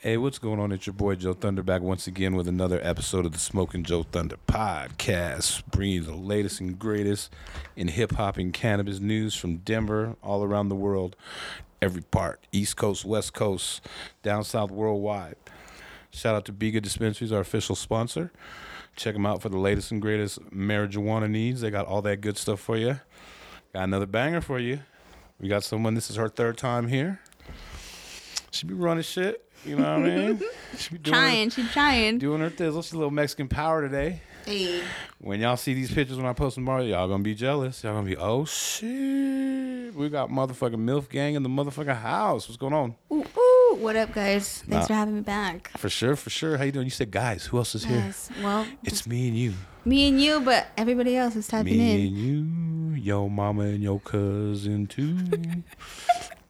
Hey, what's going on? It's your boy Joe Thunder back once again with another episode of the Smoking Joe Thunder podcast, bringing you the latest and greatest in hip hop and cannabis news from Denver, all around the world, every part, East Coast, West Coast, down south, worldwide. Shout out to Biga Dispensaries, our official sponsor. Check them out for the latest and greatest marijuana needs. They got all that good stuff for you. Got another banger for you. We got someone. This is her third time here. She be running shit. You know what I mean? She be doing her- Trying, she's trying. doing her thizzle. She's a little Mexican power today. Hey. When y'all see these pictures when I post them tomorrow, y'all gonna be jealous. Y'all gonna be, oh shit. We got motherfucking MILF gang in the motherfucking house. What's going on? Ooh, ooh. What up, guys? Thanks Nah. for having me back. For sure, for sure. How you doing? You said guys. Who else is here? Yes. Well, It's me and you. me and you, but everybody else is typing Me in. Me and you, your mama and your cousin too.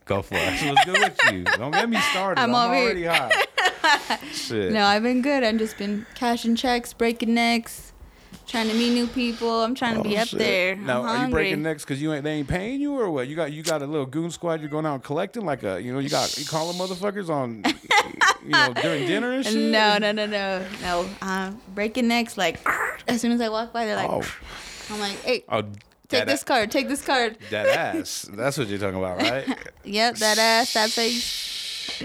Go for it. What's good with you? Don't get me started. I'm, I'm already hot. Shit. No, I've been good. I've just been cashing checks, breaking necks, trying to meet new people. I'm trying to be Oh, up there. Now, I'm are you breaking necks because you ain't they ain't paying you or what? You got you got a little goon squad. You're going out and collecting like a you know you got you calling motherfuckers on you know during dinner and shit. No, no, no, no, no. Uh, breaking necks, like as soon as I walk by, they're like, Oh, I'm like, hey, oh, take that, this card, take this card. that ass. That's what you're talking about, right? Yep, that ass, that face,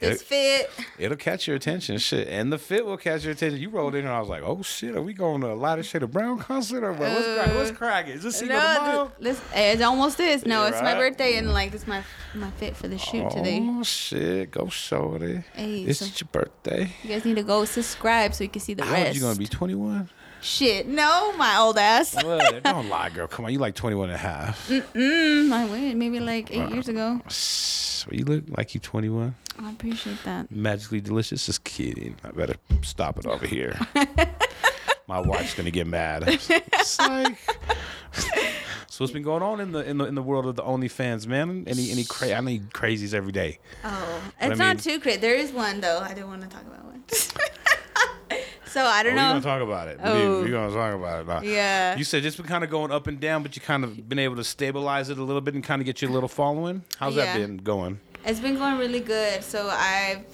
this It- fit. It'll catch your attention, shit, and the fit will catch your attention. You rolled in and I was like, "Oh shit, are we going to a Lighter Shade of Brown concert or what? What's, crack, what's uh, cracking? Is this single tomorrow?" No, this, it almost is. No, Yeah, it's my right? birthday, and like this is my my fit for the shoot today. Oh shit, go shorty. Hey, This so- is your birthday. You guys need to go subscribe so you can see the How rest. old you gonna be? 21? Shit, no, my old ass. Don't lie, girl. Come on, you like 21 and a half. Mm, I went maybe like eight years ago. Well, you look like you 21. I appreciate that. Magically delicious. Just kidding. I better stop it over here. My wife's gonna get mad. It's like- so what's been going on in the in the in the world of the OnlyFans, man? Any any cra- I need crazies every day. Oh, I it's mean- not too crazy. There is one though. I didn't want to talk about one. So I Oh, don't know. we're gonna talk about it. Oh. We're gonna talk about it. Nah. Yeah. You said it's been kind of going up and down, but you kind of been able to stabilize it a little bit and kind of get you a little following. How's that been going? It's been going really good. So I've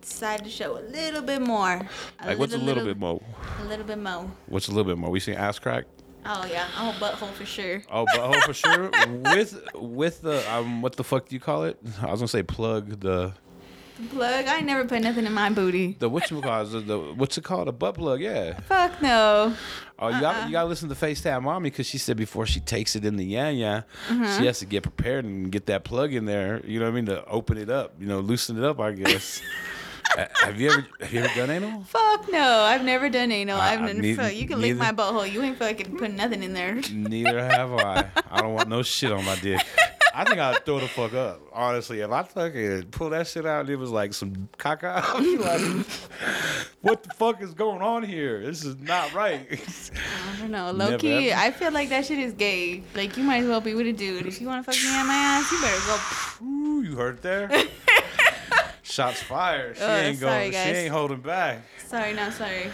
decided to show a little bit more. Like, what's a little bit more? A little bit more. What's a little bit more? We seen ass crack. Oh yeah, oh butthole for sure. Oh, butthole for sure. with with the um, what the fuck do you call it? I was gonna say plug the Plug. I ain't never put nothing in my booty. the what you call the, the what's it called? A butt plug. Yeah. Fuck no. Oh, you got uh-uh. you got to listen to FaceTime mommy because she said before she takes it in the yan yan, she mm-hmm. has to get prepared and get that plug in there. You know what I mean to open it up. You know, loosen it up. I guess. Have you ever have you ever done anal? Fuck no. I've never done anal. I- I've never. fuck, you can lick neither- my butthole. You ain't fucking putting nothing in there. Neither have I. I don't want no shit on my dick. I think I'd throw the fuck up. Honestly, if I fucking pull that shit out and it was like some caca, I'd be like, what the fuck is going on here? This is not right. I don't know. Never key. I feel like that shit is gay. Like you might as well be with a dude. If you want to fuck me on my ass, you better go. Ooh, you heard it there? Shots fired. She Oh, ain't sorry, going. She ain't holding back. Sorry, not sorry.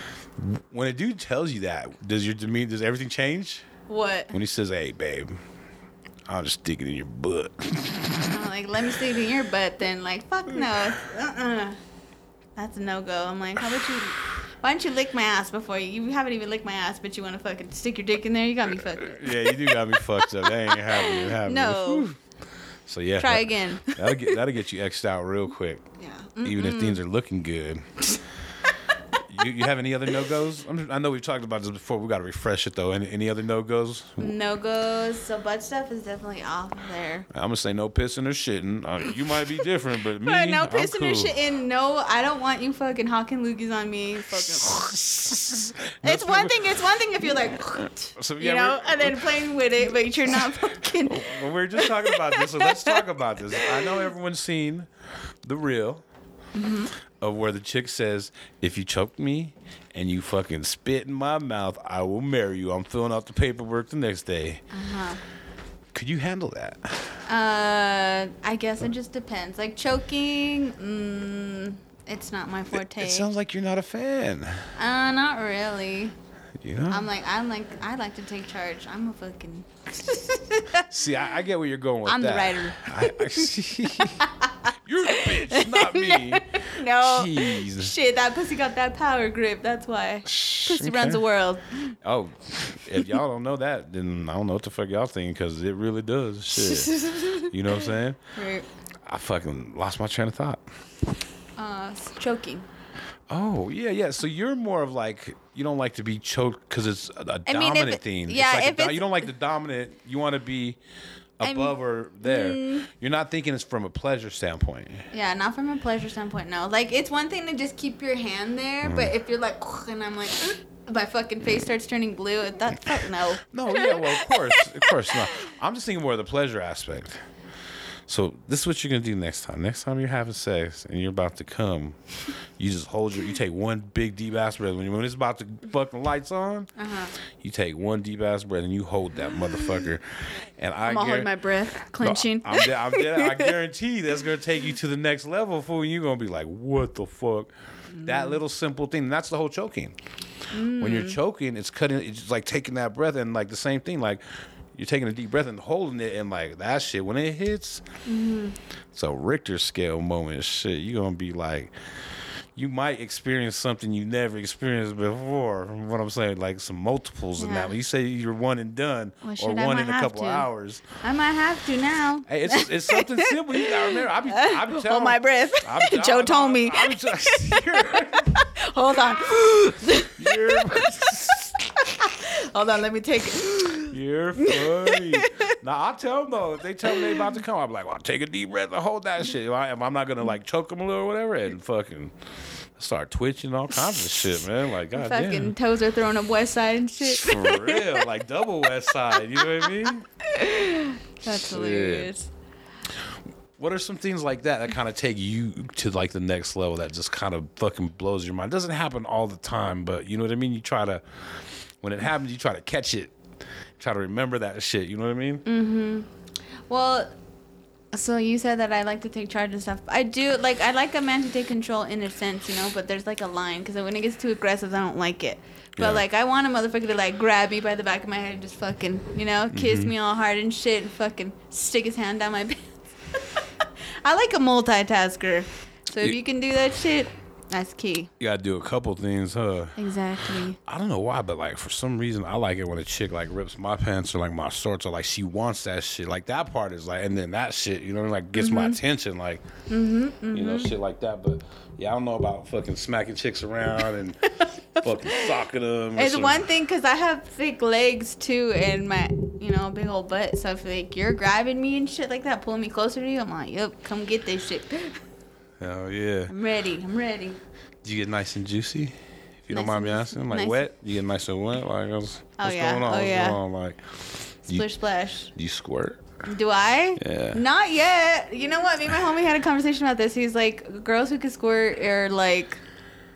When a dude tells you that, does your demeanor, does everything change? What? When he says, "Hey, babe, I'll just stick it in your butt," I'm like, let me stick it in your butt. Then like, fuck no. Uh-uh. That's a no go. I'm like, how about you? Why don't you lick my ass before you? You haven't even licked my ass, but you want to fucking stick your dick in there? You got me fucked. up. yeah, you do got me fucked up. That ain't happening. happening. No. So yeah, Try that- again. That'll get that'll get you xed out real quick, Yeah. even if things are looking good. You, you have any other no goes? I know we've talked about this before. We got to refresh it though. Any, any other no goes? No goes. So butt stuff is definitely off there. I'm gonna say no pissing or shitting. Uh, you might be different, but me, But no I'm pissing cool. or shit in. No, I don't want you fucking hawking loogies on me. Fucking. It's one thing. It's one thing if you're like, So, you know, and then playing with it, but you're not fucking. Well, we're just talking about this, so let's talk about this. I know everyone's seen the real. Mm-hmm. Of where the chick says, "If you choke me and you fucking spit in my mouth, I will marry you." I'm filling out the paperwork the next day. Uh-huh. Could you handle that? Uh, I guess it just depends. Like choking, mm, it's not my forte. It sounds like you're not a fan. uh, not really. You know? I'm like, I'm like, I like to take charge. I'm a fucking. See, I, I get where you're going with I'm the writer. I, I see. you're the bitch, not me. know. Jeez. Shit, that pussy got that power grip. That's why. Pussy runs the world. Oh, if y'all don't know that, then I don't know what the fuck y'all thinking because it really does. Shit. You know what I'm saying? Right. I fucking lost my train of thought. Uh, choking. Oh yeah, yeah. So you're more of like you don't like to be choked because it's a, a I mean, dominant it- theme. yeah, it's like do- it's- you don't like the dominant. You want to be I'm- above or there. Mm. You're not thinking it's from a pleasure standpoint. Yeah, not from a pleasure standpoint. No, like it's one thing to just keep your hand there, but if you're like, and I'm like, my fucking face starts turning blue. That fuck no. No, yeah, well, of course, of course not. I'm just thinking more of the pleasure aspect. So this is what you're gonna do next time. Next time you're having sex and you're about to come, you just hold your, you take one big deep ass breath. When, you, when it's about to fucking lights on, Uh huh. you take one deep ass breath and you hold that motherfucker. And I I'm gonna hold my breath, clenching. No, I'm, de- I'm de- I guarantee that's gonna take you to the next level. Fool, you're gonna be like, "What the fuck?" Mm. That little simple thing. That's the whole choking. When you're choking, it's cutting. It's like taking that breath and like the same thing. Like you're taking a deep breath and holding it, and like that shit when it hits, Mm-hmm. it's a Richter scale moment. Shit, you're gonna be like. You might experience something you never experienced before. What I'm saying, like some multiples in that. When you say you're one and done, Well, or shit, one in a couple to. hours. I might have to now. Hey, it's it's something simple. You gotta remember. I be I be telling Hold my breath. I'm- Joe I'm- told me. I be you're, Hold on. Hold on. Let me take it. You're funny. Now I tell them though, if they tell me they about to come, I'm like, well, take a deep breath and hold that shit. If, I, I'm not gonna like choke them a little or whatever, and fucking start twitching all kinds of shit, man. Like, god Fucking damn. toes are thrown up west side and shit. For real, like double West Side. You know what I mean? That's Shit. hilarious. What are some things like that that kind of take you to like the next level that just kind of fucking blows your mind? doesn't happen all the time, but you know what I mean? You try to, when it happens, you try to catch it, try to remember that shit. You know what I mean? Mm. Hmm. Well, so you said that I like to take charge and stuff. I do like I like a man to take control in a sense, you know. But there's like a line because when it gets too aggressive, I don't like it. But Yeah. like I want a motherfucker to like grab me by the back of my head and just fucking, you know, kiss Mm-hmm. me all hard and shit and fucking stick his hand down my pants. I like a multitasker. So if You- you can do that shit, that's key. You gotta do a couple things, huh? Exactly. I don't know why, but like for some reason, I like it when a chick like rips my pants or like my shorts or like she wants that shit. Like that part is like, and then that shit, you know, like gets my mm-hmm. attention, like, mm-hmm, you know, mm-hmm. shit like that. But yeah, I don't know about fucking smacking chicks around and fucking socking them. It's some- one thing because I have thick legs too, and my, you know, big old butt. So if like you're grabbing me and shit like that, pulling me closer to you, I'm like, yep, come get this shit. Hell yeah. I'm ready. I'm ready. Do you get nice and juicy? If you don't mind me asking, like nice. wet? You get nice and wet? Like, what's, Oh, what's yeah. going on? Oh, what's yeah. going on? Like, you, Splish splash. do you squirt? Do I? Yeah. Not yet. You know what? Me and my homie had a conversation about this. He's like, girls who can squirt are like,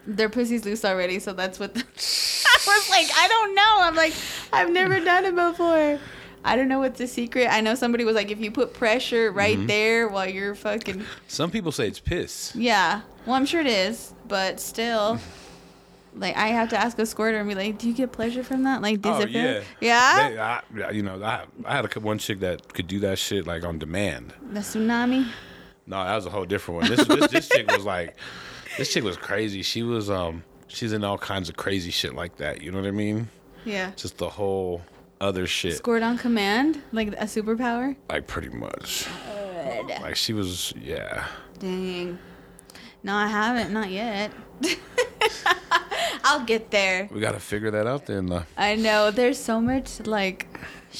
their pussy's loose already. So that's what. The- I was like, I don't know. I'm like, I've never done it before. I don't know what's the secret. I know somebody was like, if you put pressure right Mm-hmm. there while you're fucking. Some people say it's piss. Yeah. Well, I'm sure it is, but still. Like I have to ask a squirter and be like, "Do you get pleasure from that? Like, does Oh it yeah? Yeah, They, I, you know, I, I had a one chick that could do that shit like on demand. the tsunami. No, that was a whole different one. This this, this chick was like, this chick was crazy. She was um, she's in all kinds of crazy shit like that. You know what I mean? Yeah. Just the whole other shit, Scored on command, like a superpower. like pretty much. Like she was, yeah. Dang. No, I haven't. Not yet. I'll get there. We got to figure that out then. Uh, I know. There's so much like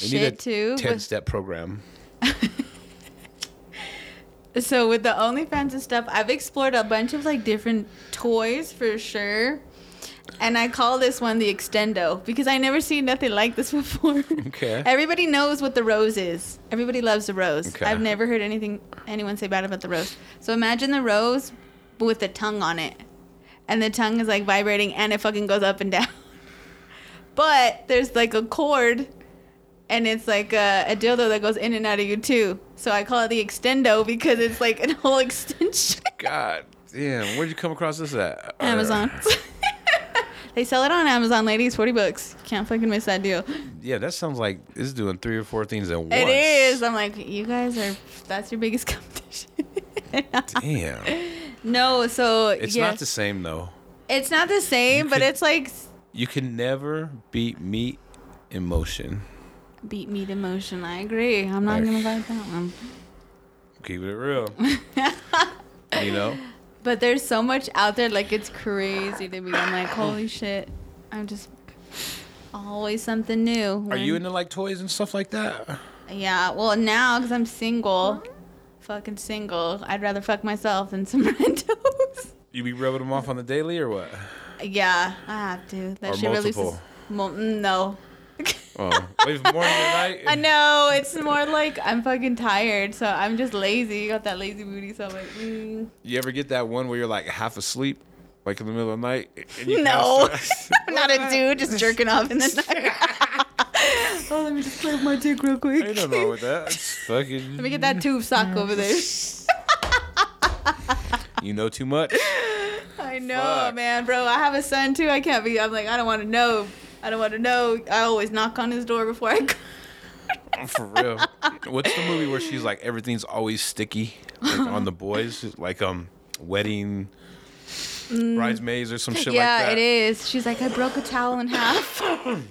we shit too. ten but- step program. So with the OnlyFans and stuff, I've explored a bunch of like different toys for sure. And I call this one the extendo because I never seen nothing like this before. Okay. Everybody knows what the rose is. Everybody loves the rose. Okay. I've never heard anything anyone say bad about the rose. So imagine the rose but with the tongue on it. And the tongue is like vibrating and it fucking goes up and down. But there's like a cord and it's like a, a dildo that goes in and out of you too. So I call it the extendo because it's like a whole extension. God damn, where'd you come across this at? Amazon. They sell it on Amazon, ladies, 40 bucks. Can't fucking miss that deal. Yeah, that sounds like it's doing three or four things at once. It is. I'm like, you guys are, that's your biggest competition. Damn. No, so It's yes. not the same though. It's not the same, You but could- it's like You can never beat meat in motion. beat meat emotion. I agree. I'm not Like- gonna fight that one. Keep it real. you know? But there's so much out there, like it's crazy to me. I'm like, holy shit. I'm just always something new. Are you into like toys and stuff like that? Yeah. Well, now because I'm single, fucking single, I'd rather fuck myself than some randos. You be rubbing them off on the daily or what? yeah, I have to. That Or shit releases. multiple? Mo- mm, no. Oh, wait, morning and night. I know it's more like I'm fucking tired, so I'm just lazy. You got that lazy booty, so I'm like, mm. You ever get that one where you're like half asleep, like in the middle of the night? and you No. I'm not a dude just jerking off in the night. oh, let me just play with my dick real quick. Ain't nothing wrong with that. It's fucking. Let me get that tube sock over there. You know too much. I know, Fuck. man, bro. I have a son too. I can't be. I'm like, I don't want to know. I don't want to know. I always knock on his door before I go. For real. What's the movie where she's like everything's always sticky like, on the boys, like um wedding bridesmaids or some shit Mm. yeah, like that? it is. She's like, I broke a towel in half.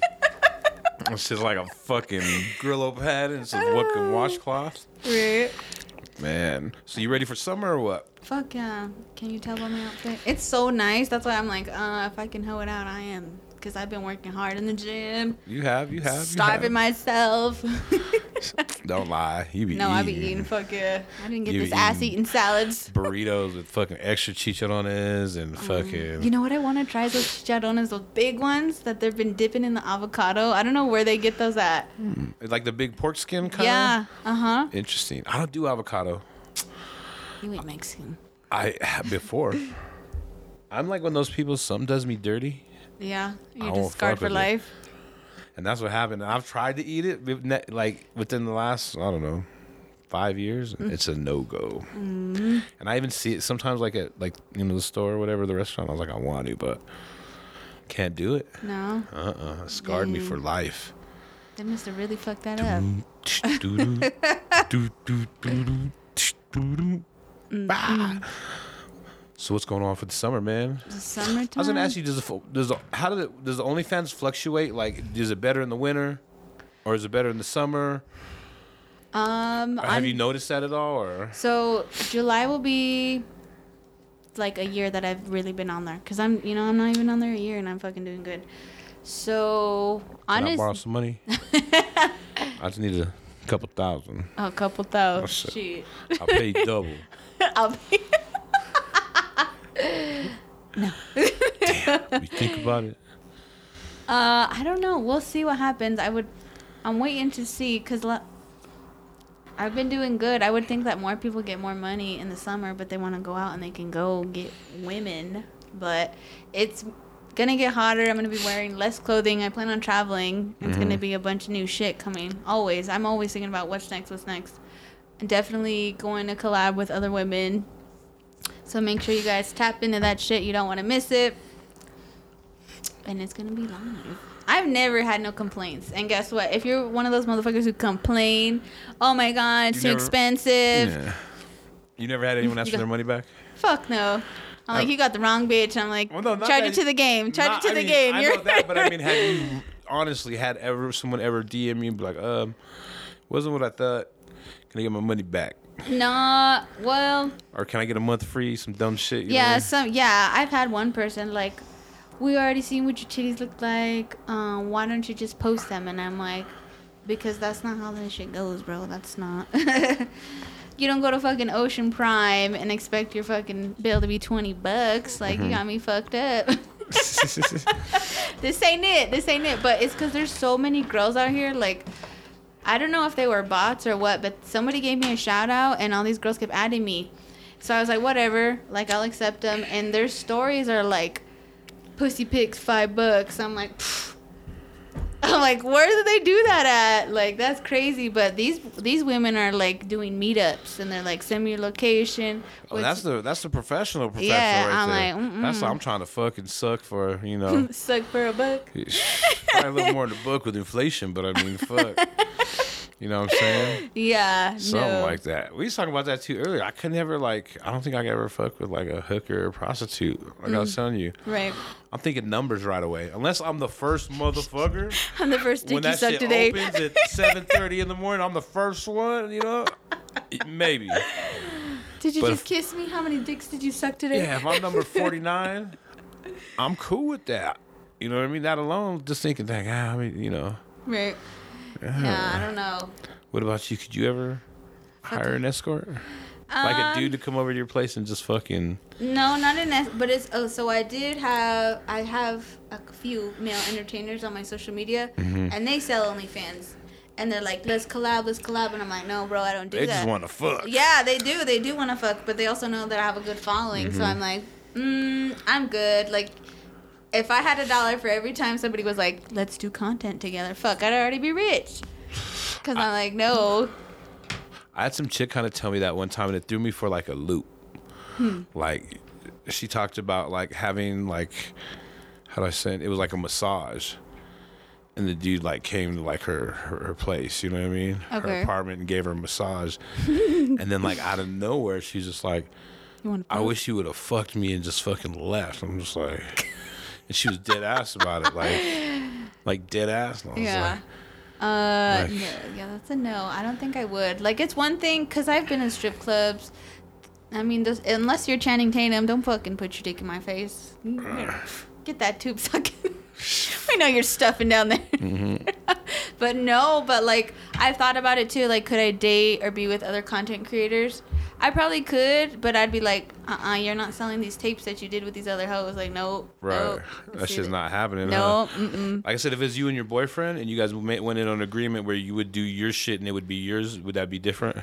It's just like a fucking Brillo pad and some fucking washcloth. right. Man, so you ready for summer or what? Fuck yeah. Can you tell by my outfit? It's so nice. That's why I'm like, uh, if I can hoe it out, I am. Because I've been working hard in the gym, You have, you have, you starving have. myself. Don't lie, you be no, I be eating eating. Fuck yeah. I didn't get You this ass eating- eating salads. burritos with fucking extra chicharrones and fucking. Mm. You know what I want to try? Those chicharrones, those big ones that they've been dipping in the avocado. I don't know where they get those at. like the big pork skin kind Yeah. Uh huh. Interesting. I don't do avocado. You ain't Mexican. I have before. I'm like one of those people. Something does me dirty, Yeah. You're just scarred for with it. life. and that's what happened. I've tried to eat it, like within the last I don't know five years. Mm. It's a no go. Mm-hmm. And I even see it sometimes, like at like you know the store or whatever, the restaurant. I was like, I want to, but can't do it. No. Uh uh It scarred me for life. They must have really fucked that up. So what's going on for the summer, man? The summertime. I was gonna ask you, does the does the, how does it does the OnlyFans fluctuate? Like, is it better in the winter, or is it better in the summer? Um, Or have I'm- you noticed that at all? Or So July will be like a year that I've really been on there, cause I'm, you know, I'm not even on there a year and I'm fucking doing good. So can I borrow some money? I just need a couple thousand. a couple thousand. shit. Shit. I'll pay double. I'll be. You think about it. Uh, I don't know. We'll see what happens. I would. I'm waiting to see because le- I've been doing good. I would think that more people get more money in the summer, but they want to go out and they can go get women. But it's gonna get hotter. I'm gonna be wearing less clothing. I plan on traveling. It's gonna be a bunch of new shit coming. Always. I'm always thinking about what's next. What's next. And definitely going to collab with other women. So make sure you guys tap into that shit. You don't want to miss it and it's gonna be live. I've never had no complaints. And guess what? If you're one of those motherfuckers who complain, oh my god, it's You too never- expensive. Yeah. You never had anyone ask for their money back? Fuck no. I'm like, Oh. you got the wrong bitch. I'm like, Well, no, charge it to the game. Charge Not- it to I the mean, game. I You're know that, but I mean, have you honestly had ever someone ever DM you and be like, um, wasn't what I thought. Can I get my money back? Nah. Well, Or can I get a month free? Some dumb shit. You know yeah, mean? some yeah. I've had one person like, we already seen what your titties look like. Um, why don't you just post them? And I'm like, because that's not how that shit goes, bro. That's not. you don't go to fucking Ocean Prime and expect your fucking bill to be twenty bucks. Like Mm-hmm. you got me fucked up. this ain't it. This ain't it. But it's because there's so many girls out here. Like, I don't know if they were bots or what, but somebody gave me a shout out, and all these girls kept adding me. So I was like, whatever. Like, I'll accept them. And their stories are like, pussy pics five bucks. I'm like, pfft. I'm like, where do they do that at? Like, that's crazy. But these these women are like doing meetups, and they're like, send me your location. Oh, which- that's the that's the professional professional Yeah, right I'm there. like, mm-mm. that's what I'm trying to fucking suck for, you know. suck for a buck. A little more in the book with inflation, but I mean, fuck. You know what I'm saying? Yeah. Something no. like that. We was talking about that too earlier. I could never like. I don't think I could ever fuck with like a hooker or prostitute. Like I Mm. was telling you, Right. I'm thinking numbers right away. Unless I'm the first motherfucker. I'm the first dick when you that shit today. opens at 7:30 in the morning, I'm the first one. You know, maybe. Did you but just if- kiss me? How many dicks did you suck today? Yeah, if I'm number 49, I'm cool with that. You know what I mean? That alone, just thinking that. Ah, I mean, you know. Right. Yeah, I don't know. What about you? Could you ever hire an escort? Like a Um, dude to come over to your place and just fucking. No, not in that. But it's oh, so I did have I have a few male entertainers on my social media, Mm-hmm. and they sell OnlyFans, and they're like, let's collab, let's collab, and I'm like, no, bro, I don't do that. They that. just want to fuck. Yeah, they do. They do want to fuck, but they also know that I have a good following. Mm-hmm. So I'm like, mm, I'm good. Like, if I had a dollar for every time somebody was like, let's do content together, fuck, I'd already be rich. Cause I'm like, no. I had some chick kind of tell me that one time, and it threw me for like a loop. Hmm. Like, she talked about like having like, how do I say it? It was like a massage, and the dude like came to like her her, her place. You know what I mean? Her Okay. apartment and gave her a massage, and then like out of nowhere, she's just like, "I wish you would have fucked me and just fucking left." I'm just like, and she was dead ass about it, like, like dead ass. Yeah. like, Uh, Like- no, yeah, that's a no. I don't think I would. Like, it's one thing because I've been in strip clubs. I mean, those, unless you're Channing Tatum, don't fucking put your dick in my face. Get that tube sucking. I know you're stuffing down there. Mm-hmm. but no, but like I've thought about it too. Like, could I date or be with other content creators? I probably could, but I'd be like, uh, uh-uh, uh, you are not selling these tapes that you did with these other hoes. Like, no, right, nope, that's see just not happening. No, huh? Like I said, if it's you and your boyfriend and you guys went in on an agreement where you would do your shit and it would be yours, would that be different?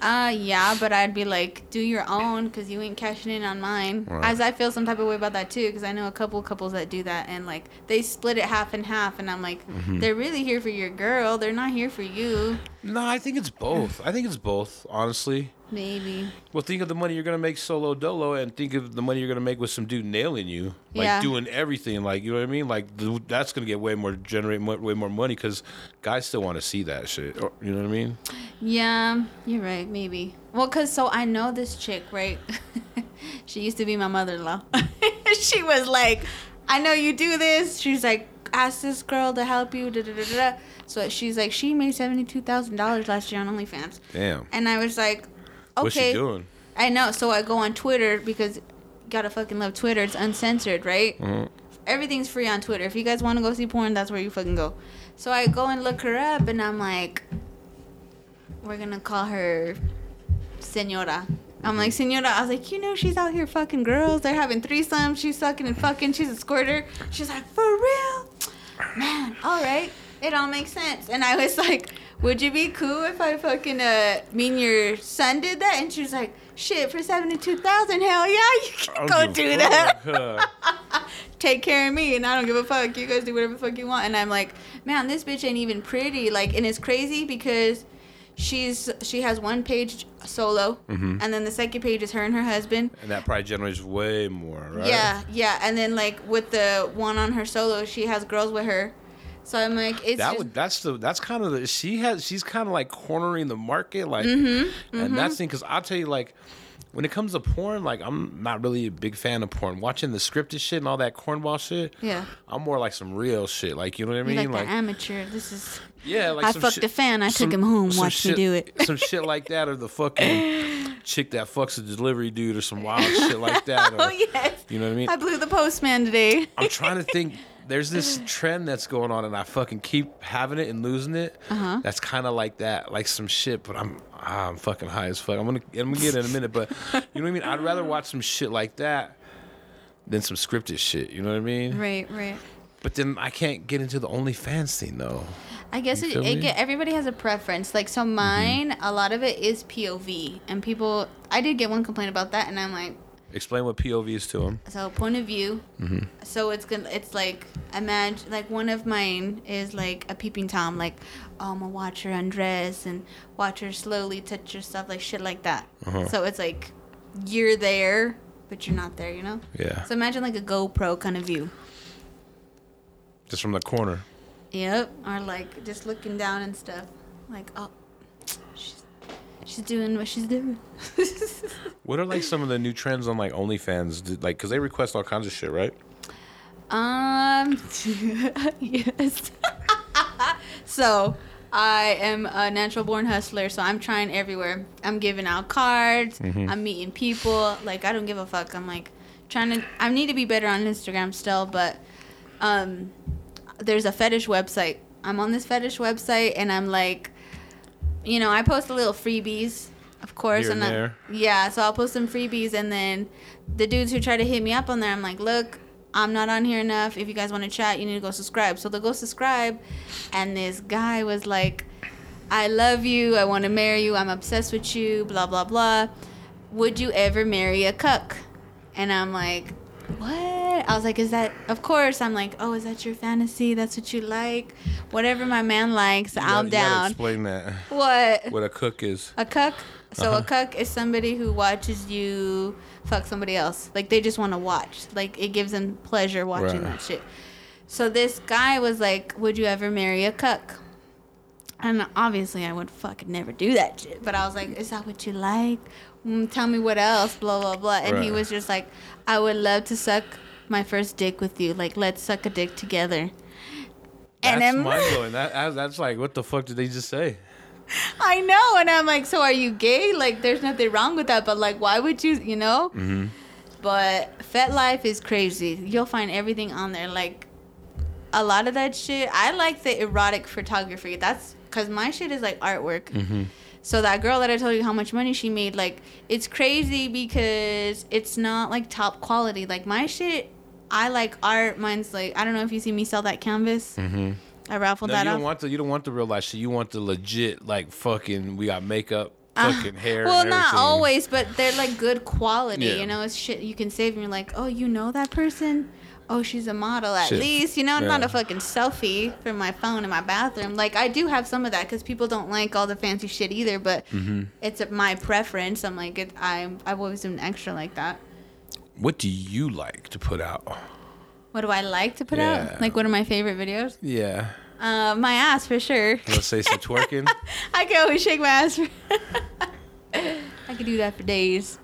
Uh, yeah, but I'd be like, do your own, because you ain't cashing in on mine. Right. As I feel some type of way about that too, because I know a couple couples that do that, and like they split it half and half, and I'm like, Mm-hmm. they're really here for your girl. They're not here for you. No, I think it's both. I think it's both, honestly. Maybe. Well, think of the money you're gonna make solo dolo, and think of the money you're gonna make with some dude nailing you, like Yeah. doing everything. Like you know what I mean? Like th- that's gonna get way more generate mo- way more money because guys still want to see that shit. Or, you know what I mean? Yeah, you're right. Maybe. Well, cause so I know this chick, right? she used to be my mother-in-law. she was like, I know you do this. She's like, ask this girl to help you. Da, da, da, da. So she's like, she made seventy-two thousand dollars last year on OnlyFans. Damn. And I was like, okay. What's she doing? I know. So I go on Twitter because gotta fucking love Twitter. It's uncensored, right? Mhm. Everything's free on Twitter. If you guys want to go see porn, that's where you fucking go. So I go and look her up, and I'm like, we're gonna call her Senora. I'm like, Senora. I was like, you know, she's out here fucking girls. They're having threesomes. She's sucking and fucking. She's a squirter. She's like, for real? Man, all right. It all makes sense. And I was like, would you be cool if I fucking, uh, mean your son did that? And she was like, shit, for 72000 hell yeah, you can go do that. Take care of me, and I don't give a fuck. You guys do whatever the fuck you want. And I'm like, man, this bitch ain't even pretty. Like, and it's crazy because she's she has one page solo, Mm-hmm. and then the second page is her and her husband. and that probably generates way more, right? Yeah, yeah, and then like with the one on her solo, she has girls with her. So I'm like, it's that would that's the that's kind of the she has she's kind of like cornering the market like Mm-hmm, and that's thing because i'll tell you like when it comes to porn like i'm not really a big fan of porn watching the scripted shit and all that cornball shit yeah. i'm more like some real shit like you know what i mean like, the amateur. This is yeah like I fucked shit- a fan. I some- took him home. Watched me do it. some shit like that or the fucking chick that fucks a delivery dude or some wild shit like that oh, or, oh yes. you know what i mean I blew the postman today. I'm trying to think. There's this trend that's going on, and I fucking keep having it and losing it. Uh-huh. That's kind of like that, like some shit. But I'm, I'm fucking high as fuck. I'm gonna, I'm gonna get it in a minute. But you know what I mean? I'd rather watch some shit like that than some scripted shit. You know what I mean? Right, right. But then I can't get into the OnlyFans thing though. I guess it, it? Mm-hmm. get, everybody has a preference. Like so, mine a lot of it is POV, and people. I did get one complaint about that, and I'm like, Explain what POV is to him. so point of view. Mm-hmm. So it's gonna. It's like imagine like one of mine is like a peeping tom, like oh, I'm gonna watch her undress and watch her slowly touch herself, like shit like that. Uh-huh. So it's like you're there, but you're not there, you know. Yeah, So imagine like a GoPro kind of view. just from the corner. Yep. Or like just looking down and stuff. Like, oh, she's doing what she's doing. What are like some of the new trends on like OnlyFans? Did- Like, cause they request all kinds of shit, right? Um, yes. so, I am a natural born hustler, so I'm trying everywhere. I'm giving out cards. I'm meeting people. Like, I don't give a fuck. I'm like trying to. I need to be better on Instagram still, but um, there's a fetish website. I'm on this fetish website, and I'm like, you know, I post a little freebies, of course, Here and I- there. yeah. So I'll post some freebies, and then the dudes who try to hit me up on there, I'm like, look, I'm not on here enough. If you guys want to chat, you need to go subscribe. So they'll go subscribe, and this guy was like, I love you. I want to marry you. I'm obsessed with you. Blah blah blah. Would you ever marry a cuck? And I'm like, what? I was like, is that? Of course. I'm like, oh, is that your fantasy? That's what you like? Whatever my man likes, You I'm gotta down. Explain that. What? What a cook is. A cook? So Uh-huh. a cook is somebody who watches you fuck somebody else. Like they just want to watch. Like it gives them pleasure watching Right. that shit. So this guy was like, "Would you ever marry a cook?" And obviously, I would fucking never do that shit. But I was like, "Is that what you like? Mm, tell me what else." Blah blah blah. And he was just like, "I would love to suck my first dick with you. Like let's suck a dick together." That's I'm- mind blowing. That that's- that's like, what the fuck did they just say? I know, and I'm like, so are you gay? Like, there's nothing wrong with that, but like, why would you, you know? Mm-hmm. But FetLife is crazy. You'll find everything on there. Like, a lot of that shit. I like the erotic photography. That's because my shit is like artwork. Mm-hmm. So that girl that I told you how much money she made, like, it's crazy because it's not like top quality. Like my shit, I like art. Mine's like, I don't know if you see me sell that canvas. Mm-hmm. I raffled No, you that don't off. want the you don't want the real life shit. You want the legit like fucking. We got makeup, Uh, fucking hair. Well, and not always, but they're like good quality. Yeah. You know, it's shit you can save. And you're like, oh, you know that person? Oh, she's a model at Shit. least. You know, not a fucking selfie from my phone in my bathroom. Like I do have some of that because people don't like all the fancy shit either. But Mm-hmm. it's my preference. I'm like, it, I'm I've always been extra like that. What do you like to put out? What do I like to put Yeah. out? Like, what are my favorite videos? Yeah. Uh, my ass for sure. Let's say some twerking. I can always shake my ass. For I could do that for days.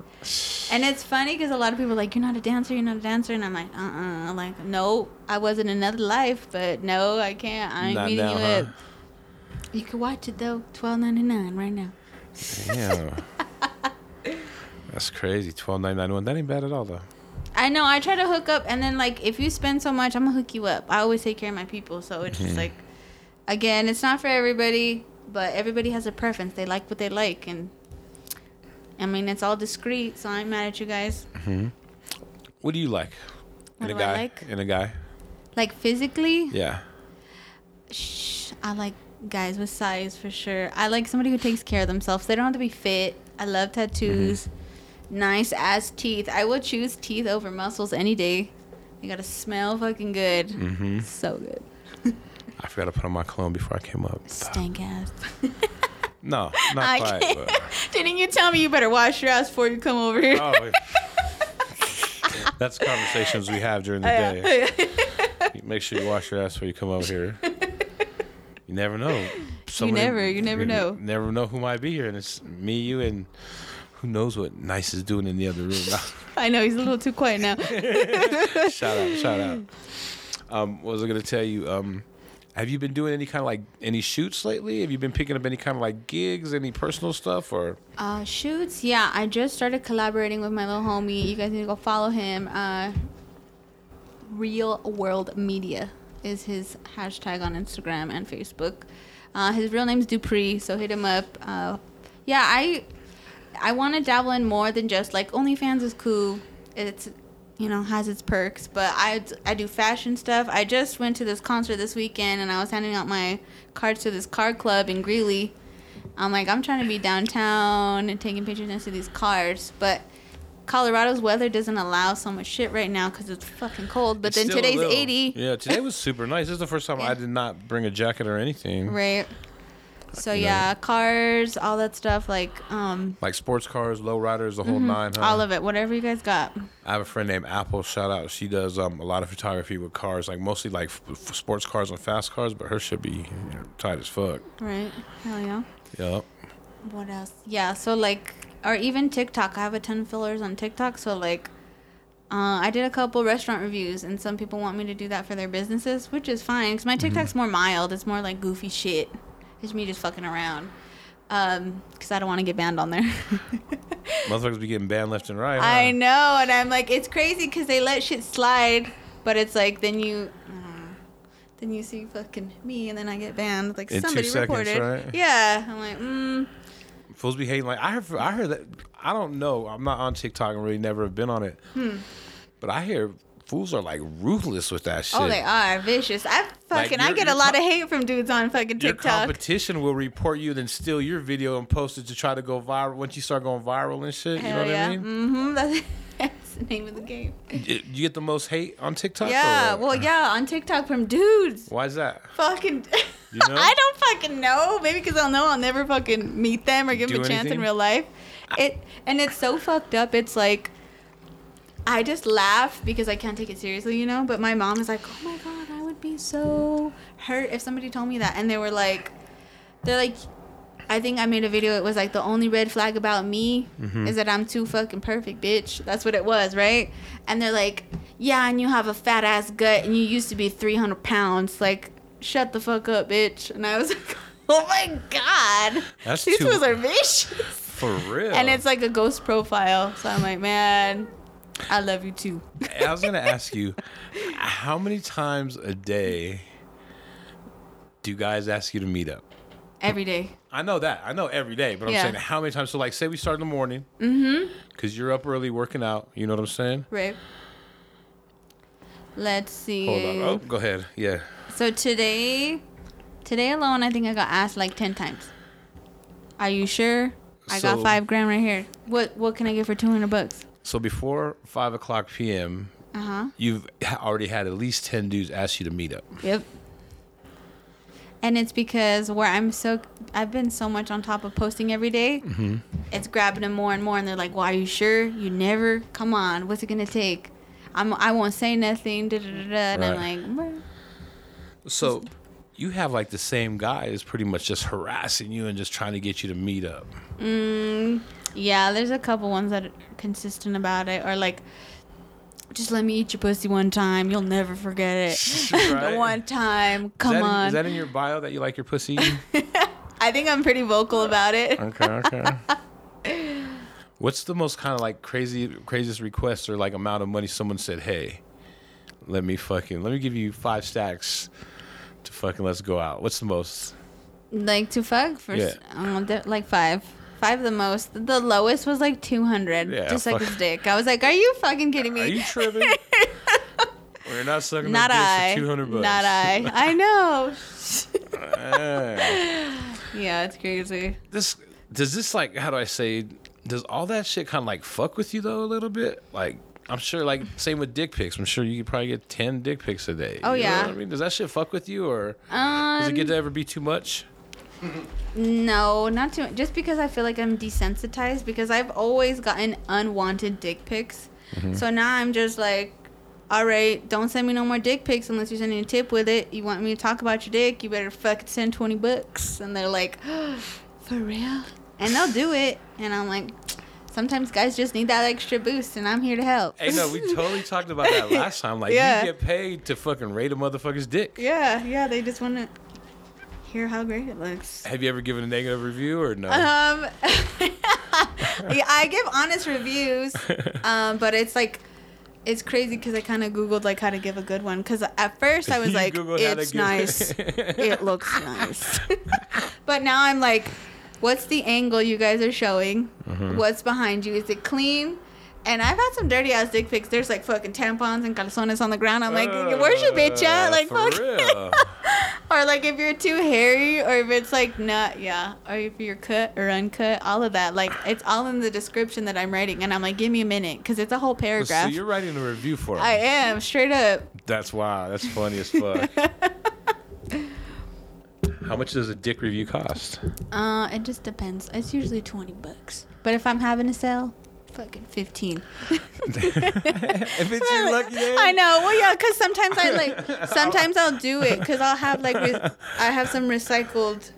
And it's funny because a lot of people are like, "You're not a dancer. You're not a dancer," and I'm like, "Uh, uh I'm like, no, I was in another life, but no, I can't. I ain't Not meeting now, you huh? up. You can watch it though, twelve ninety nine right now. Damn. That's crazy. Twelve nine nine one. That ain't bad at all though. I know. I try to hook up, and then like if you spend so much, I'm gonna hook you up. I always take care of my people, so it's just like, again, it's not for everybody, but everybody has a preference. They like what they like, and I mean it's all discreet, so I'm mad at you guys. What do you like? What in a do I guy? like? In a guy? Like physically, Yeah. Shh, I like guys with size for sure. I like somebody who takes care of themselves. They don't have to be fit. I love tattoos. Nice ass teeth. I would choose teeth over muscles any day. They gotta smell fucking good. Mm-hmm. So good. I forgot to put on my cologne before I came up. Stank ass. No, not I quite. can't. But, Didn't you tell me you better wash your ass before you come over here? oh, that's conversations we have during the day. Make sure you wash your ass before you come over here. You never know. You never- you never know. Never know who might be here, and it's me, you, and who knows what Nice is doing in the other room. I know he's a little too quiet now. shout out, shout out. Um, what was I gonna tell you? Um, have you been doing any kind of like any shoots lately? Have you been picking up any kind of like gigs, any personal stuff, or Uh, shoots. Yeah, I just started collaborating with my little homie. You guys need to go follow him. Uh, Real World Media is his hashtag on Instagram and Facebook. Uh, his real name's Dupree, so hit him up. Uh, yeah, I I want to dabble in more than just like OnlyFans is cool. It's you know has its perks, but I I do fashion stuff. I just went to this concert this weekend and I was handing out my cards to this card club in Greeley. I'm like I'm trying to be downtown and taking pictures next to these cars, but Colorado's weather doesn't allow so much shit right now because it's fucking cold. But It's then today's 80, Yeah, today was super nice. This is the first time Yeah. I did not bring a jacket or anything. right? So You know? yeah, cars, all that stuff, like um, Like sports cars, low riders, the whole nine. Huh? Mm-hmm. all of it, whatever you guys got. I have a friend named Apple. Shout out. She does um, a lot of photography with cars, like mostly like f- f- sports cars and fast cars. But her should be you know, tight as fuck. Right? Hell yeah. Yup. What else? Yeah, so like, or even TikTok. I have a ton of fillers on TikTok. So like, uh, I did a couple restaurant reviews, and some people want me to do that for their businesses, which is fine. Cause my TikTok's more mild. It's more like goofy shit. It's me just fucking around. Um, cause I don't want to get banned on there. Motherfuckers be getting banned left and right. Huh? I know, and I'm like, it's crazy because they let shit slide, but it's like then you, uh, then you see fucking me, and then I get banned. Like In somebody seconds, reported. right? Yeah, I'm like, mm, Fools be hating like I heard. I heard that. I don't know. I'm not on TikTok and really never have been on it. Hmm. But I hear fools are like ruthless with that shit. oh, they are vicious. I Like, fucking, I get a lot of hate from dudes on fucking TikTok. Your competition will report you, then steal your video and post it to try to go viral. Once you start going viral and shit, you know what yeah. I mean? Mm-hmm. That's, that's the name of the game. You you get the most hate on TikTok. Yeah. Well, yeah, on TikTok from dudes. Why is that? Fucking. You know? I don't fucking know. Maybe because I'll know I'll never fucking meet them or give them Do a chance in real life. It and it's so fucked up. It's like I just laugh because I can't take it seriously, you know. But my mom is like, "Oh my god, I would be so hurt if somebody told me that." And they were like, "They're like." I think I made a video. It was like the only red flag about me Mm-hmm. is that I'm too fucking perfect, bitch. That's what it was, right? And they're like, yeah, and you have a fat ass gut, and you used to be 300 pounds. Like, shut the fuck up, bitch. And I was like, oh my god, That's these too- fools are vicious. For real. And it's like a ghost profile. So I'm like, man, I love you too. I was gonna ask you, how many times a day do guys ask you to meet up? Every day. I know that. I know every day, but I'm Yeah. saying how many times. So, like, say we start in the morning, mm-hmm, because you're up early working out. You know what I'm saying? Right. Let's see. Hold on. Oh, go ahead. Yeah. So today, today alone, I think I got asked like ten times. Are you sure? I got five grand right here. What What can I get for two hundred bucks? So before five o'clock p.m., Uh huh. you've already had at least ten dudes ask you to meet up. Yep. And it's because where I'm so I've been so much on top of posting every day, Mm-hmm. It's grabbing them more and more, and they're like, "Well, are you sure? You never? Come on, what's it gonna take?" I'm I won't say nothing. Da, da, da, da. And I'm like. So you have like the same guy is pretty much just harassing you and just trying to get you to meet up. Mm, yeah, there's a couple ones that are consistent about it, or like, just let me eat your pussy one time. You'll never forget it. Right. the one time. Is Come that in- on. is that in your bio that you like your pussy? I think I'm pretty vocal about it. okay, okay. What's the most kind of like crazy, craziest request or like amount of money someone said, "Hey, let me fucking let me give you five stacks to fucking let's go out." What's the most? Like to fuck for Yeah. um, th- like five. Five the most. The lowest was like 200. Yeah, just like fuck. his dick. I was like, are you fucking kidding me? Are you tripping? We're not sucking Not I. for two hundred bucks. Not I. I know. Yeah, it's crazy. this does this like how do I say? Does all that shit kind of like fuck with you though a little bit? Like I'm sure, like same with dick pics. I'm sure you could probably get ten dick pics a day. Oh, You know yeah. I mean, does that shit fuck with you, or Um, does it get to ever be too much? No, not too. Just because I feel like I'm desensitized because I've always gotten unwanted dick pics. Mm-hmm. So now I'm just like, all right, don't send me no more dick pics unless you're sending a tip with it. You want me to talk about your dick? You better fucking send twenty bucks. And they're like, for real? And they'll do it. And I'm like, sometimes guys just need that extra boost, and I'm here to help. Hey, no, we totally talked about that last time. Like Yeah. you get paid to fucking rate a motherfucker's dick. yeah, yeah. They just want to hear how great it looks. Have you ever given a negative review or no? Um, I give honest reviews, um, but it's like it's crazy because I kind of googled like how to give a good one. Because at first I was You like, Googled it's nice, it looks nice, but now I'm like, what's the angle you guys are showing? Mm-hmm. What's behind you? Is it clean? And I've had some dirty ass dick pics. There's like fucking tampons and calzones on the ground. I'm like, where's your bitch at? Uh, Like, fuck. or like if you're too hairy or if it's like not yeah or if you're cut or uncut all of that like it's all in the description that i'm writing and i'm like give me a minute because it's a whole paragraph. so you're writing a review for him. i am straight up That's wow. That's funny as fuck. How much does a dick review cost? Uh, it just depends. It's usually twenty bucks. But if I'm having a sale, fucking fifteen. if it's your lucky day. I know. Well, yeah, because sometimes I like. Sometimes I'll do it because I'll have like. Re- I have some recycled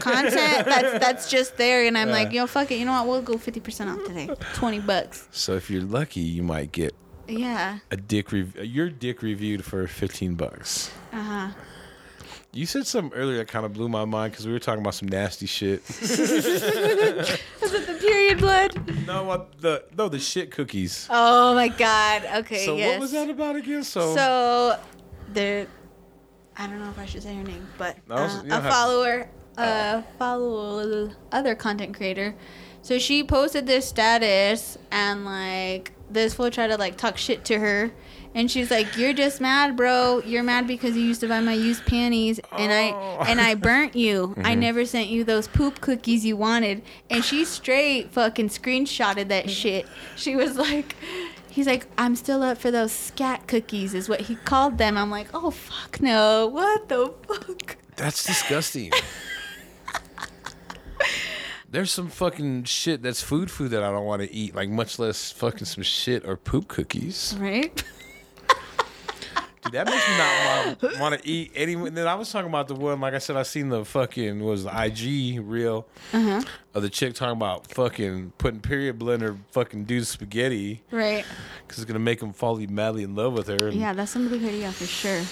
content that's that's just there, and I'm Yeah. like, yo, fuck it. You know what? We'll go fifty percent off today. Twenty bucks. So if you're lucky, you might get Yeah. a dick rev- your dick reviewed for 15 bucks. Uh huh. You said something earlier that kind of blew my mind because we were talking about some nasty shit. Was it the period blood? no, what the no the shit cookies. Oh my god. Okay. so yes. what was that about again? So, So, there. I don't know if I should say her name, but uh, don't a have to. follower, a follow other content creator. So she posted this status, and like this fool tried to like talk shit to her, and she's like, "You're just mad, bro. You're mad because you used to buy my used panties, and Oh. I and I burnt you. I mm-hmm. never sent you those poop cookies you wanted." And she straight fucking screenshotted that mm-hmm. shit. She was like. He's like, I'm still up for those scat cookies, is what he called them. I'm like, oh fuck no, what the fuck? that's disgusting. There's some fucking shit that's food food that I don't want to eat, like much less fucking some shit or poop cookies. Right? Dude, that makes me not want to eat any. Then I was talking about the one, like I said, I seen the fucking was the IG reel Uh-huh. of the chick talking about fucking putting period blender fucking dude's spaghetti Right. because it's gonna make him fall madly in love with her. And Yeah, that's somebody heard yeah for sure.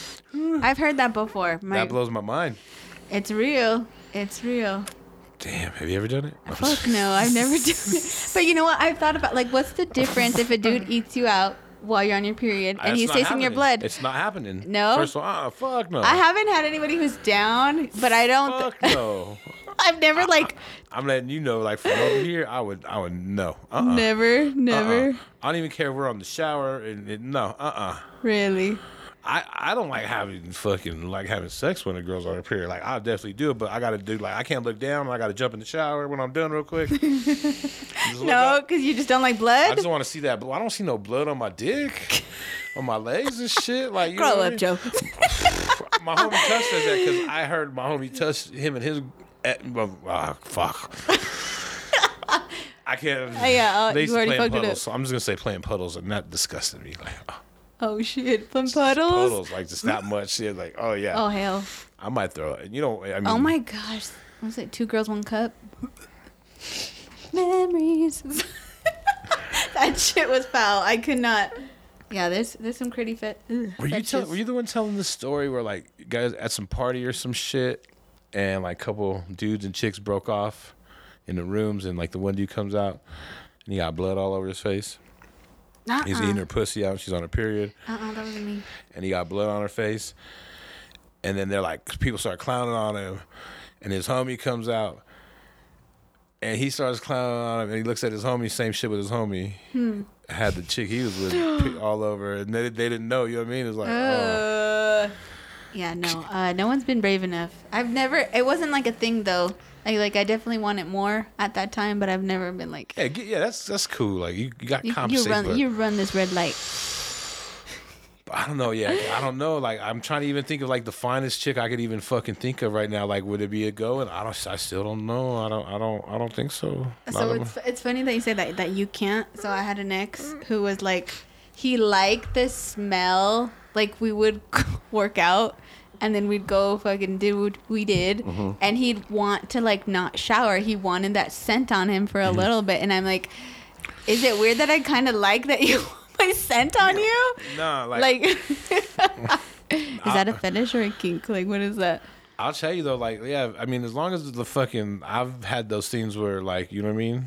I've heard that before. My, that blows my mind. it's real. It's real. Damn, have you ever done it? Fuck no, I've never done it. But you know what? I've thought about like, what's the difference if a dude eats you out while you're on your period and he's tasting your blood? It's not happening. No? First of all, uh, fuck no. I haven't had anybody who's down, but I don't. Fuck no. I've never like, I'm letting you know, like from over here, I would, I would no. Uh-uh. never, never, Uh-uh. I don't even care if we're on the shower and, and no. Uh-uh. really. I, I don't like having fucking like having sex when the girl's on her here. Like I definitely do it, but I gotta do like I can't look down. I gotta jump in the shower when I'm done real quick. No, because you just don't like blood. I just want to see that. But I don't see no blood on my dick, on my legs and shit. Like you Grow what I up, mean? Joe. My homie touched us that because I heard my homie touch him and his. At, ah, fuck. I can't. Oh, yeah, uh, they used you already play in fucked it up. puddles, so I'm just gonna say playing puddles, and that disgusted me. Like oh, Oh shit, from puddles. puddles, like just that much. Yeah, like oh yeah. Oh hell. I might throw it. You know, I oh, mean, Oh my gosh. What was it? Two girls, one cup. Memories. that shit was foul. I could not. Yeah, there's there's some pretty fit. ugh, Were you tell, Were you the one telling the story where like you guys at some party or some shit, and like couple dudes and chicks broke off in the rooms, and like the one dude comes out and he got blood all over his face. Uh-uh. He's eating her pussy out. She's on her period, Uh-uh, that wasn't me. and he got blood on her face. And then they're like, people start clowning on him, and his homie comes out, and he starts clowning on him, and he looks at his homie, same shit with his homie. Hmm. Had the chick he was with all over, and they, they didn't know. You know what I mean? It's like, oh. Uh, yeah, no. Uh, no one's been brave enough. I've never. It wasn't like a thing though. Like, like I definitely wanted more at that time, but I've never been like. Yeah, get, yeah, that's that's cool. Like you, you got You, you run, but, you run this red light. but I don't know. Yeah, I don't know. Like I'm trying to even think of like the finest chick I could even fucking think of right now. Like, would it be a go? And I don't. I still don't know. I don't. I don't. I don't think so. So of- it's it's funny that you say that that you can't. So I had an ex mm. who was like, he liked the smell. Like we would work out, and then we'd go fucking do what we did, Mm-hmm. and he'd want to like not shower. He wanted that scent on him for a Mm-hmm. little bit, and I'm like, is it weird that I kind of like that you want my scent on you? No, like, Like, is that a fetish or a kink? Like, what is that? I'll tell you though. Like, yeah. I mean, as long as the fucking, I've had those things where like, you know what I mean?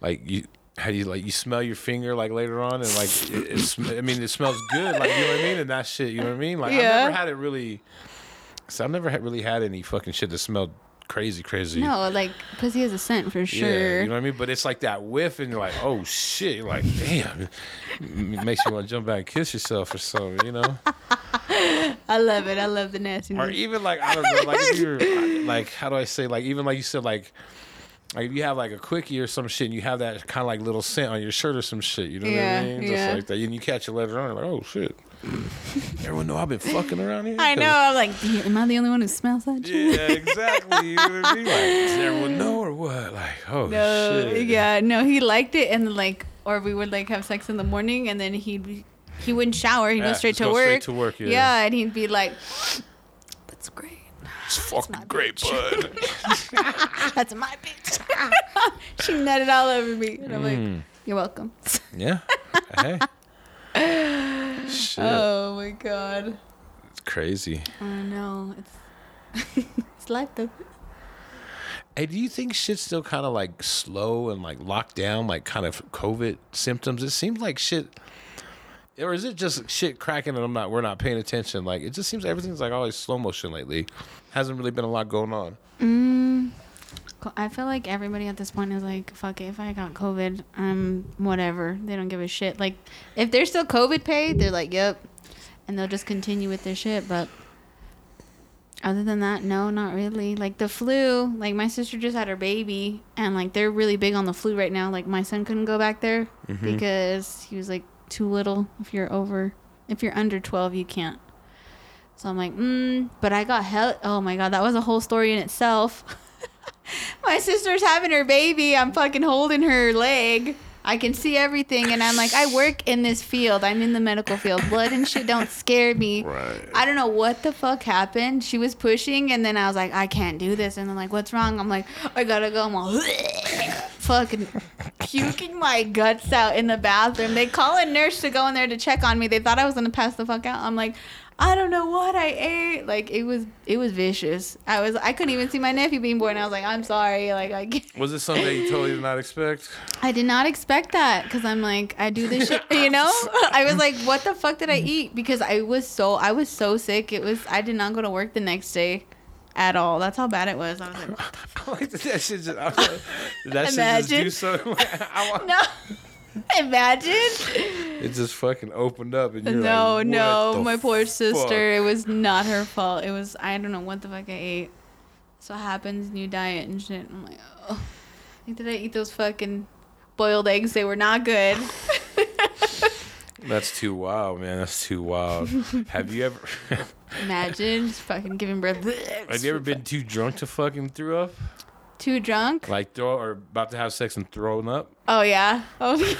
Like you. How do you like you smell your finger like later on and like it, it sm- I mean it smells good like you know what I mean and that shit you know what I mean like I've never had it really so I've never had, really had any fucking shit that smelled crazy crazy No, like pussy has a scent for sure. Yeah, you know what I mean? But it's like that whiff, and you're like, oh shit, you're like, damn. It makes you want to jump back and kiss yourself or something, you know? I love it. I love the nasty. Or even like, I don't know, like if you're, like, how do I say, like, even like you said, like, Like if you have like a quickie or some shit, and you have that kind of like little scent on your shirt or some shit. You know Yeah, what I mean? Just yeah. like that. And you catch it later on, like, oh shit. Everyone know I've been fucking around here. I know. I'm like, am I the only one who smells that shit? Yeah, exactly. You know what I mean? Like, does everyone know or what? Like, oh No, shit. yeah, no, he liked it, and like, or we would like have sex in the morning, and then he'd be- he wouldn't shower, he'd Yeah, go straight to go work. straight to work, yeah. and he'd be like, "That's great, It's fucking my great, bud. that's my bitch." she nutted all over me, and I'm Mm. like, "You're welcome." yeah. Hey. Shit. Oh my god, It's crazy. I know it's it's life though. Hey, do you think shit's still kind of like slow and like locked down, like kind of COVID symptoms? It seems like shit, or is it just shit cracking and I'm not, we're not paying attention? Like, it just seems everything's like always slow motion lately. Hasn't really been a lot going on. Co- I feel like everybody at this point is like, fuck it, if I got COVID, um, whatever. They don't give a shit. Like, if they're still COVID paid, they're like, yep. And they'll just continue with their shit. But other than that, no, not really. Like, the flu, like, my sister just had her baby, and, like, they're really big on the flu right now. Like, my son couldn't go back there because he was, like, too little. If you're over, if you're under 12, you can't. So I'm like, mm, but I got hell. Oh my God, that was a whole story in itself. my sister's having her baby. I'm fucking holding her leg. I can see everything, and I'm like, I work in this field. I'm in the medical field. Blood and shit don't scare me. Right. I don't know what the fuck happened. She was pushing, and then I was like, I can't do this. And they're like, What's wrong? I'm like, I gotta go. I'm all fucking puking my guts out in the bathroom. They call a nurse to go in there to check on me. They thought I was gonna pass the fuck out. I'm like, I don't know what I ate. Like it was, it was vicious. I was, I couldn't even see my nephew being born. I was like, I'm sorry. Like I, can't- Was it something you totally did not expect? I did not expect that because I'm like, I do this shit, you know. I was like, what the fuck did I eat? Because I was so, I was so sick. It was, I did not go to work the next day. At all. That's how bad it was. I was like, Like, that shit just, I, that shit just Imagine. do so. I want, no. Imagine. It just fucking opened up, and you're no, like, no, "What the my poor sister. fuck?" It was not her fault. It was I don't know what the fuck I ate. So it happens, new diet and shit. I'm like, oh, did I eat those fucking boiled eggs? They were not good. That's too wild, man. That's too wild. have you ever? Imagine just fucking giving birth. have you ever been too drunk to fucking throw up? too drunk? Like throw or about to have sex and throwing up? Oh yeah. Oh.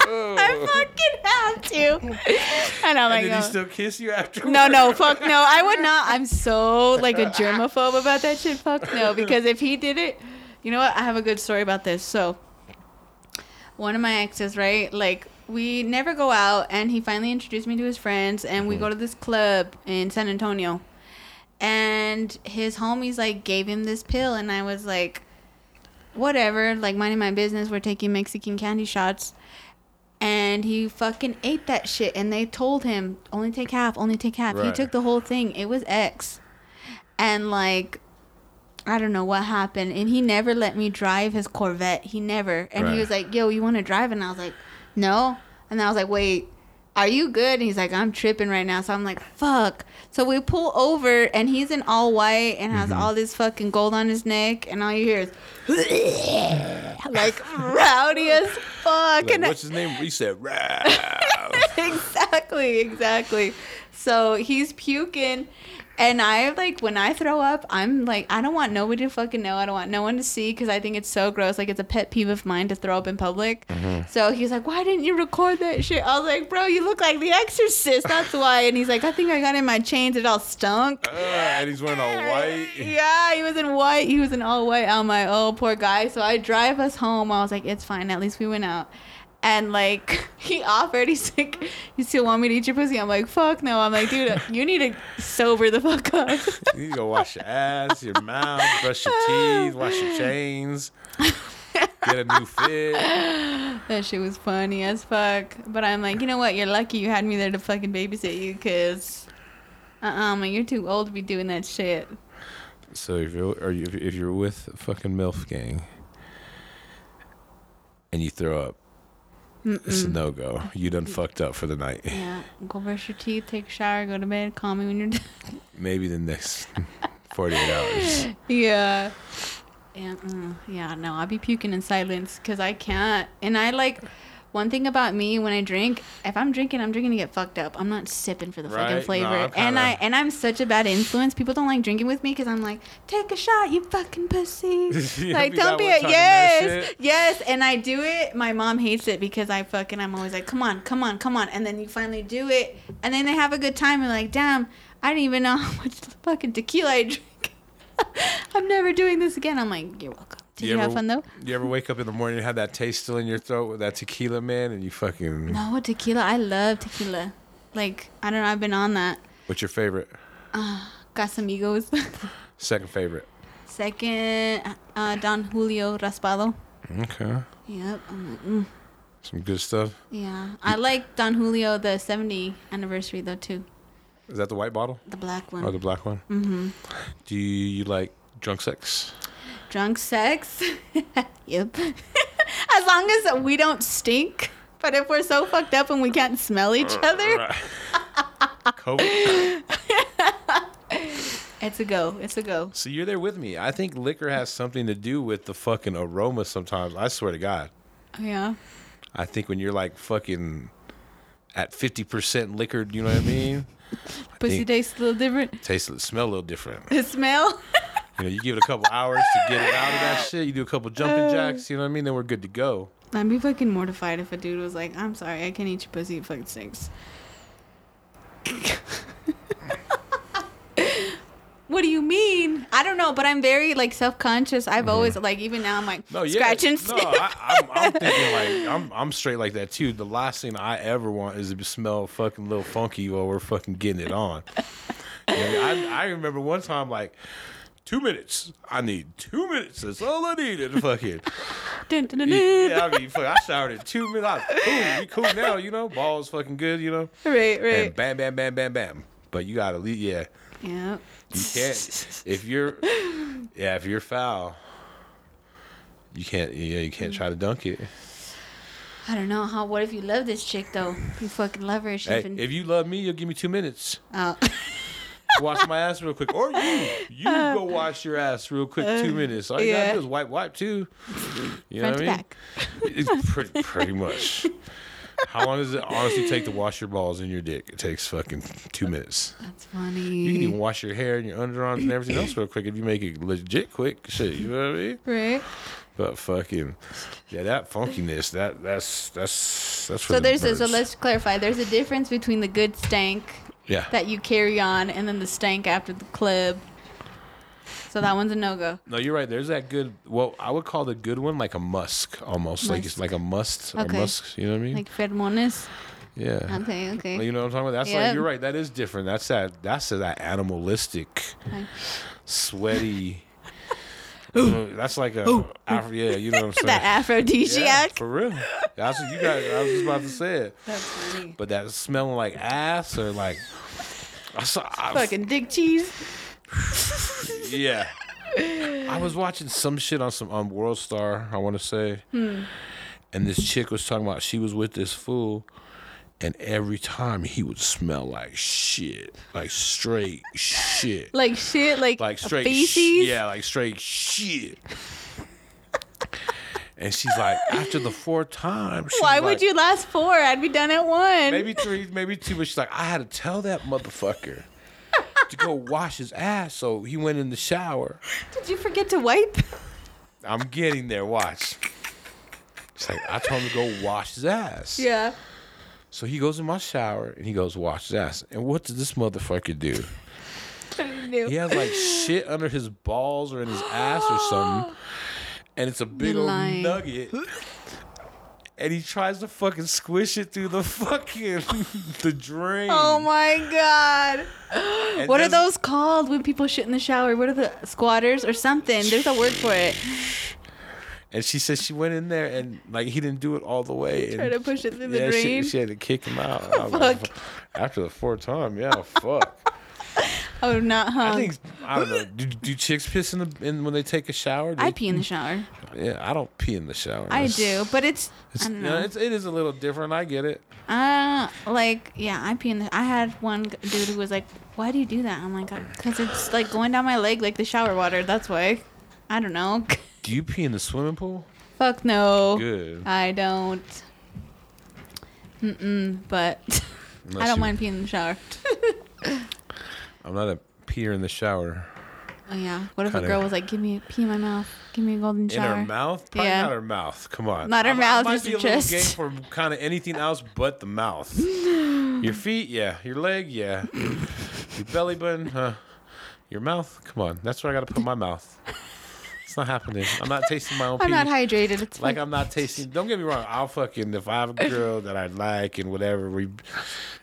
I oh. fucking have to. And I'm like, did he oh. still kiss you after? No, no, fuck no. I would not. I'm so like a germaphobe about that shit. Fuck no. Because if he did it, you know what? I have a good story about this. So, one of my exes, right? Like, we never go out, and he finally introduced me to his friends, and we mm-hmm. go to this club in San Antonio. And his homies, like, gave him this pill, and I was like, whatever, like, minding my business. We're taking Mexican candy shots. And he fucking ate that shit and they told him only take half only take half. He took the whole thing. It was x. And like i don't know what happened. And he never let me drive his corvette. He never. And Right. he was like yo you want to drive? And i was like no? And i was like wait are you good? And he's like i'm tripping right now. So i'm like fuck. So we pull over and he's in all white and has mm-hmm. all this fucking gold on his neck and all you hear is like rowdy as fuck. Like, and what's his name? He said, exactly, exactly. So he's puking, and I like when I throw up, I'm like, I don't want nobody to fucking know. I don't want no one to see because I think it's so gross. Like it's a pet peeve of mine to throw up in public. So he's like, Why didn't you record that shit? I was like, Bro, you look like The Exorcist. That's why. And he's like, I think I got in my chains. It all stunk. Uh, and he's wearing all white. Yeah, he was in white. He was in all white. I'm like, oh, poor guy. So I drive us home. I was like, it's fine. At least we went out. And like, he offered. He's like, you still want me to eat your pussy? I'm like, fuck no. I'm like, dude, you need to sober the fuck up. You go wash your ass, your mouth, brush your teeth, wash your chains, get a new fit. that shit was funny as fuck. But I'm like, you know what? You're lucky you had me there to fucking babysit you, cause, uh, uh man, you're too old to be doing that shit. So if you're or you, if you're with fucking MILF gang and you throw up, it's a no go. You done fucked up for the night. Yeah, go brush your teeth, take a shower, go to bed, call me when you're done. Maybe the next 48 hours. yeah. Yeah, uh, yeah, no, I'll be puking in silence because I can't. And I like one thing about me when I drink. If I'm drinking, I'm drinking to get fucked up. I'm not sipping for the Right, fucking no, flavor. I'm and I and I'm such a bad influence. People don't like drinking with me because I'm like, take a shot, you fucking pussy. Like, don't be a yes, yes. And I do it. My mom hates it because I fucking. I'm always like, come on, come on, come on. And then you finally do it, and then they have a good time. And like, damn, I didn't even know how much fucking tequila I drink. I'm never doing this again. I'm like, you're welcome. Did you, ever, have fun though? You ever wake up in the morning and have that taste still in your throat with that tequila, man, and you fucking. No, tequila. I love tequila. Like, I don't know. I've been on that. What's your favorite? Casamigos. Second favorite. Second, uh, Don Julio Reposado. Okay. Yep. Like, mm, Some good stuff. yeah. I like Don Julio, the 70 anniversary, though, too. Is that the white bottle? The black one. Or the black one? mm-hmm. Do you, you like drunk sex? Drunk sex. yep. as long as we don't stink. But if we're so fucked up and we can't smell each other, COVID. it's a go. It's a go. So you're there with me. I think liquor has something to do with the fucking aroma sometimes. I swear to God. Oh, yeah. I think when you're like fucking at 50% liquored, you know what I mean? Pussy think- tastes a little different. Tastes, smell a little different. The smell. You know, you give it a couple hours to get it out of that shit. You do a couple jumping jacks, you know what I mean? Then we're good to go. I'd be fucking mortified if a dude was like, I'm sorry, I can't eat your pussy, it fucking stinks. what do you mean? I don't know, but I'm very like self conscious. I've always like even now I'm like Mm-hmm. No, yeah. scratch and no, sniff. I, I'm, I'm thinking like I'm I'm straight like that too. The last thing I ever want is to smell fucking a little funky while we're fucking getting it on. You know, I I remember one time like two minutes. I need two minutes. That's all I needed. Fucking Dun, dun, dun, yeah. I mean, fuck, I showered in two minutes. I was cool. We cool now. You know, balls fucking good. You know, Right, right. and bam, bam, bam, bam, bam. But you gotta leave. Yeah, Yeah. you can't if you're yeah if you're foul. You can't yeah you can't try to dunk it. I don't know how. What if you love this chick though? You fucking love her. She Hey, if you love me, you'll give me two minutes. oh. Wash my ass real quick, or you you uh, go wash your ass real quick. Uh, two minutes. All you yeah. gotta do is wipe, wipe too. You know front what to I mean? back. It's pretty pretty much. How long does it honestly take to wash your balls and your dick? It takes fucking two minutes. That's funny. You can even wash your hair and your underarms and everything else real quick if you make it legit quick. Shit, you know what I mean? right. But fucking, yeah, that funkiness, that that's that's that's for So the there's a, so let's clarify. There's a difference between the good stank yeah. that you carry on and then the stank after the club. So that one's a no go. No, you're right. There's that good. Well, I would call the good one like a musk, almost like it's like a must or Okay. musk. You know what I mean? Like pheromones. yeah. Okay, okay. You know what I'm talking about? That's Yeah. like you're right. That is different. That's that. That's that animalistic, sweaty. You know, that's like a Afro, yeah. You know what I'm saying? that yeah, aphrodisiac. for real. That's what you guys. I was just about to say it. That's funny. But that smelling like ass or like. I saw. I, Fucking dick cheese. Yeah. I was watching some shit on some on World Star, I want to say, Hmm. and this chick was talking about she was with this fool, and every time he would smell like shit, like straight shit, Like shit, like, like straight feces. sh- yeah, like straight shit. And she's like, after the fourth time, Why like- would you last four? I'd be done at one. Maybe three, maybe two, but she's like, I had to tell that motherfucker to go wash his ass, so he went in the shower. Did you forget to wipe? I'm getting there. Watch. It's like I told him to go wash his ass. yeah. So he goes in my shower and he goes wash his ass. And what does this motherfucker do? He has like shit under his balls or in his ass or something, and it's a big old lying. nugget. And he tries to fucking squish it through the fucking the drain. Oh my god. And What are those called when people shit in the shower? What are the squatters or something? There's a word for it. And she said she went in there and like he didn't do it all the way. Try to push it through the yeah, drain. She, she had to kick him out. Was like, Fuck. After the fourth time, yeah, fuck. Oh, not huh? I think I don't know. Do, do chicks piss in the in when they take a shower? Do I pee in the shower. Yeah, I don't pee in the shower. I do, but it's, It's, I don't yeah, know. it's it is a little different. I get it. Uh, like yeah, I pee in the. I had one dude who was like, "Why do you do that?" I'm like, "Cause it's like going down my leg like the shower water. That's why." I don't know. Do you pee in the swimming pool? Fuck no. Good. I don't. Mm-mm, but I don't you- mind peeing in the shower. I'm not a peer in the shower. Oh yeah. What if Kinda- a girl was like, "Give me pee in my mouth. Give me a golden shower. In shower." her mouth? Probably Yeah. not her mouth. Come on. Not her I- mouth, I might just be her a little chest. game for kind of anything else but the mouth. Your feet, yeah. Your leg, yeah. Your belly button, huh? Your mouth, come on. That's where I got to put my mouth. Not happening. I'm not tasting my own I'm pee. not hydrated. It's like fine. I'm not tasting. Don't get me wrong. I'll fucking if I have a girl that I like and whatever. We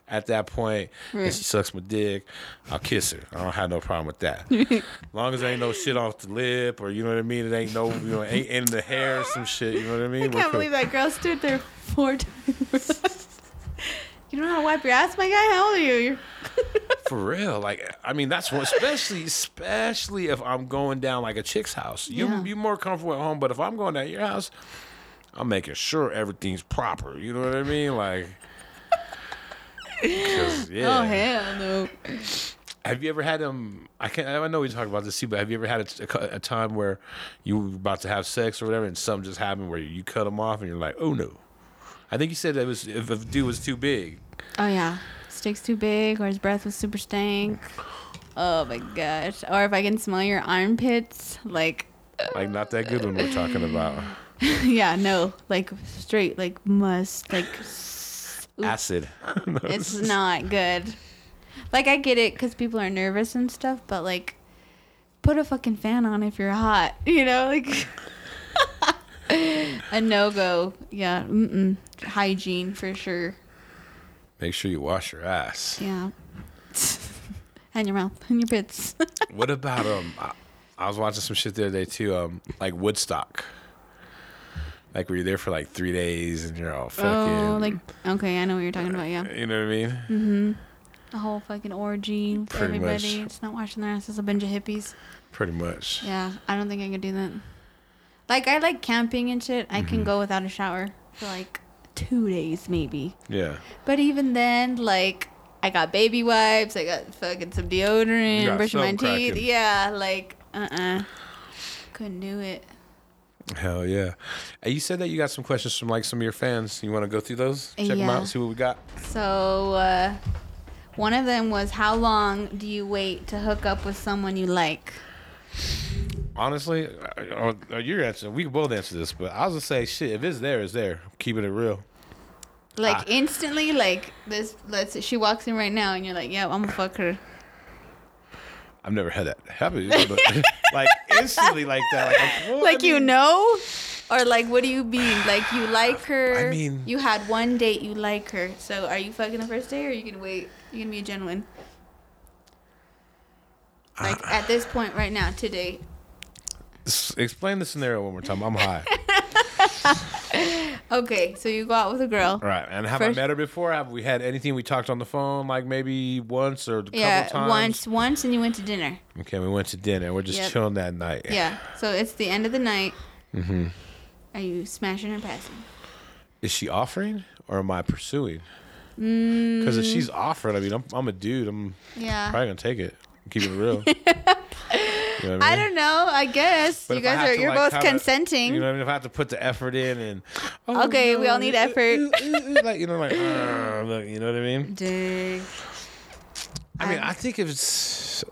at that point and Right. she sucks my dick, I'll kiss her. I don't have no problem with that. as long as there ain't no shit off the lip or you know what I mean. It ain't no you know ain't in the hair or some shit. You know what I mean? I We're can't cool. believe that girl stood there four times. You don't know how to wipe your ass, my guy? How old are you? For real, like I mean, that's what, especially, especially if I'm going down like a chick's house. You Yeah. you more comfortable at home, but if I'm going down your house, I'm making sure everything's proper. You know what I mean? Like, yeah. Oh hell no. Have you ever had um? I can't. I know we talk about this too, but have you ever had a, a, a time where you were about to have sex or whatever, and something just happened where you cut them off, and you're like, oh no. I think you said it was if a dude was too big. Oh yeah. Stick's too big or his breath was super stank. Oh my gosh. Or if I can smell your armpits, like Like not that good one we're talking about. yeah, no. Like straight like must like s- oop, Acid. it's not good. Like I get it cuz people are nervous and stuff, but like put a fucking fan on if you're hot, you know, like a no-go. Yeah, mm-mm. Hygiene for sure. Make sure you wash your ass. Yeah. and your mouth and your pits. What about um? I, I was watching some shit the other day too. Um, like Woodstock. Like where you're there for like three days and you're all fucking. oh, like okay, I know what you're talking about. Yeah, You know what I mean? Mm-hmm. A whole fucking orgy for Pretty everybody. much. It's not washing their asses. A bunch of hippies. Pretty much. Yeah, I don't think I could do that. Like I like camping and shit. I Mm-hmm. can go without a shower for like two days maybe. Yeah. But even then, like I got baby wipes. I got fucking some You deodorant. got Brushing my teeth. cracking. Yeah, like uh uh couldn't do it. Hell yeah. And you said that you got some questions from like some of your fans. You want to go through those? Check them Yeah. out. See what we got. So, uh, one of them was how long do you wait to hook up with someone you like? Honestly, uh, uh, you're answering. We can both answer this, but I was gonna say shit. If it's there, it's there. Keeping it real. Like Ah. instantly, like this. Let's. She walks in right now, and you're like, "Yeah, I'm gonna fuck her." I've never had that happen. but, like instantly, like that. Like, I Like you mean- know, or like what do you mean? Like you like her? I mean- you had one date, you like her. So are you fucking the first day, or are you gonna wait? You gonna be a gentleman? Like Ah. at this point right now, today. Explain the scenario one more time. I'm high. Okay, so you go out with a girl. right. And have First- I met her before? Have we had anything we talked on the phone like maybe once or a couple Yeah, times? once, once, and you went to dinner. Okay, we went to dinner. We're just Yep. chilling that night. Yeah. So it's the end of the night. Mm-hmm. Are you smashing or passing? Is she offering or am I pursuing? Mm, Because if she's offering, I mean, I'm, I'm a dude. I'm yeah. probably gonna take it. Keep it real. You know I mean? don't know. I guess But you guys are. You're like, both consenting. You know what I mean? If I have to put the effort in and oh, Okay, we all need effort. like you know, like uh, look, you know what I mean? Dig. I mean, I- I think if it's,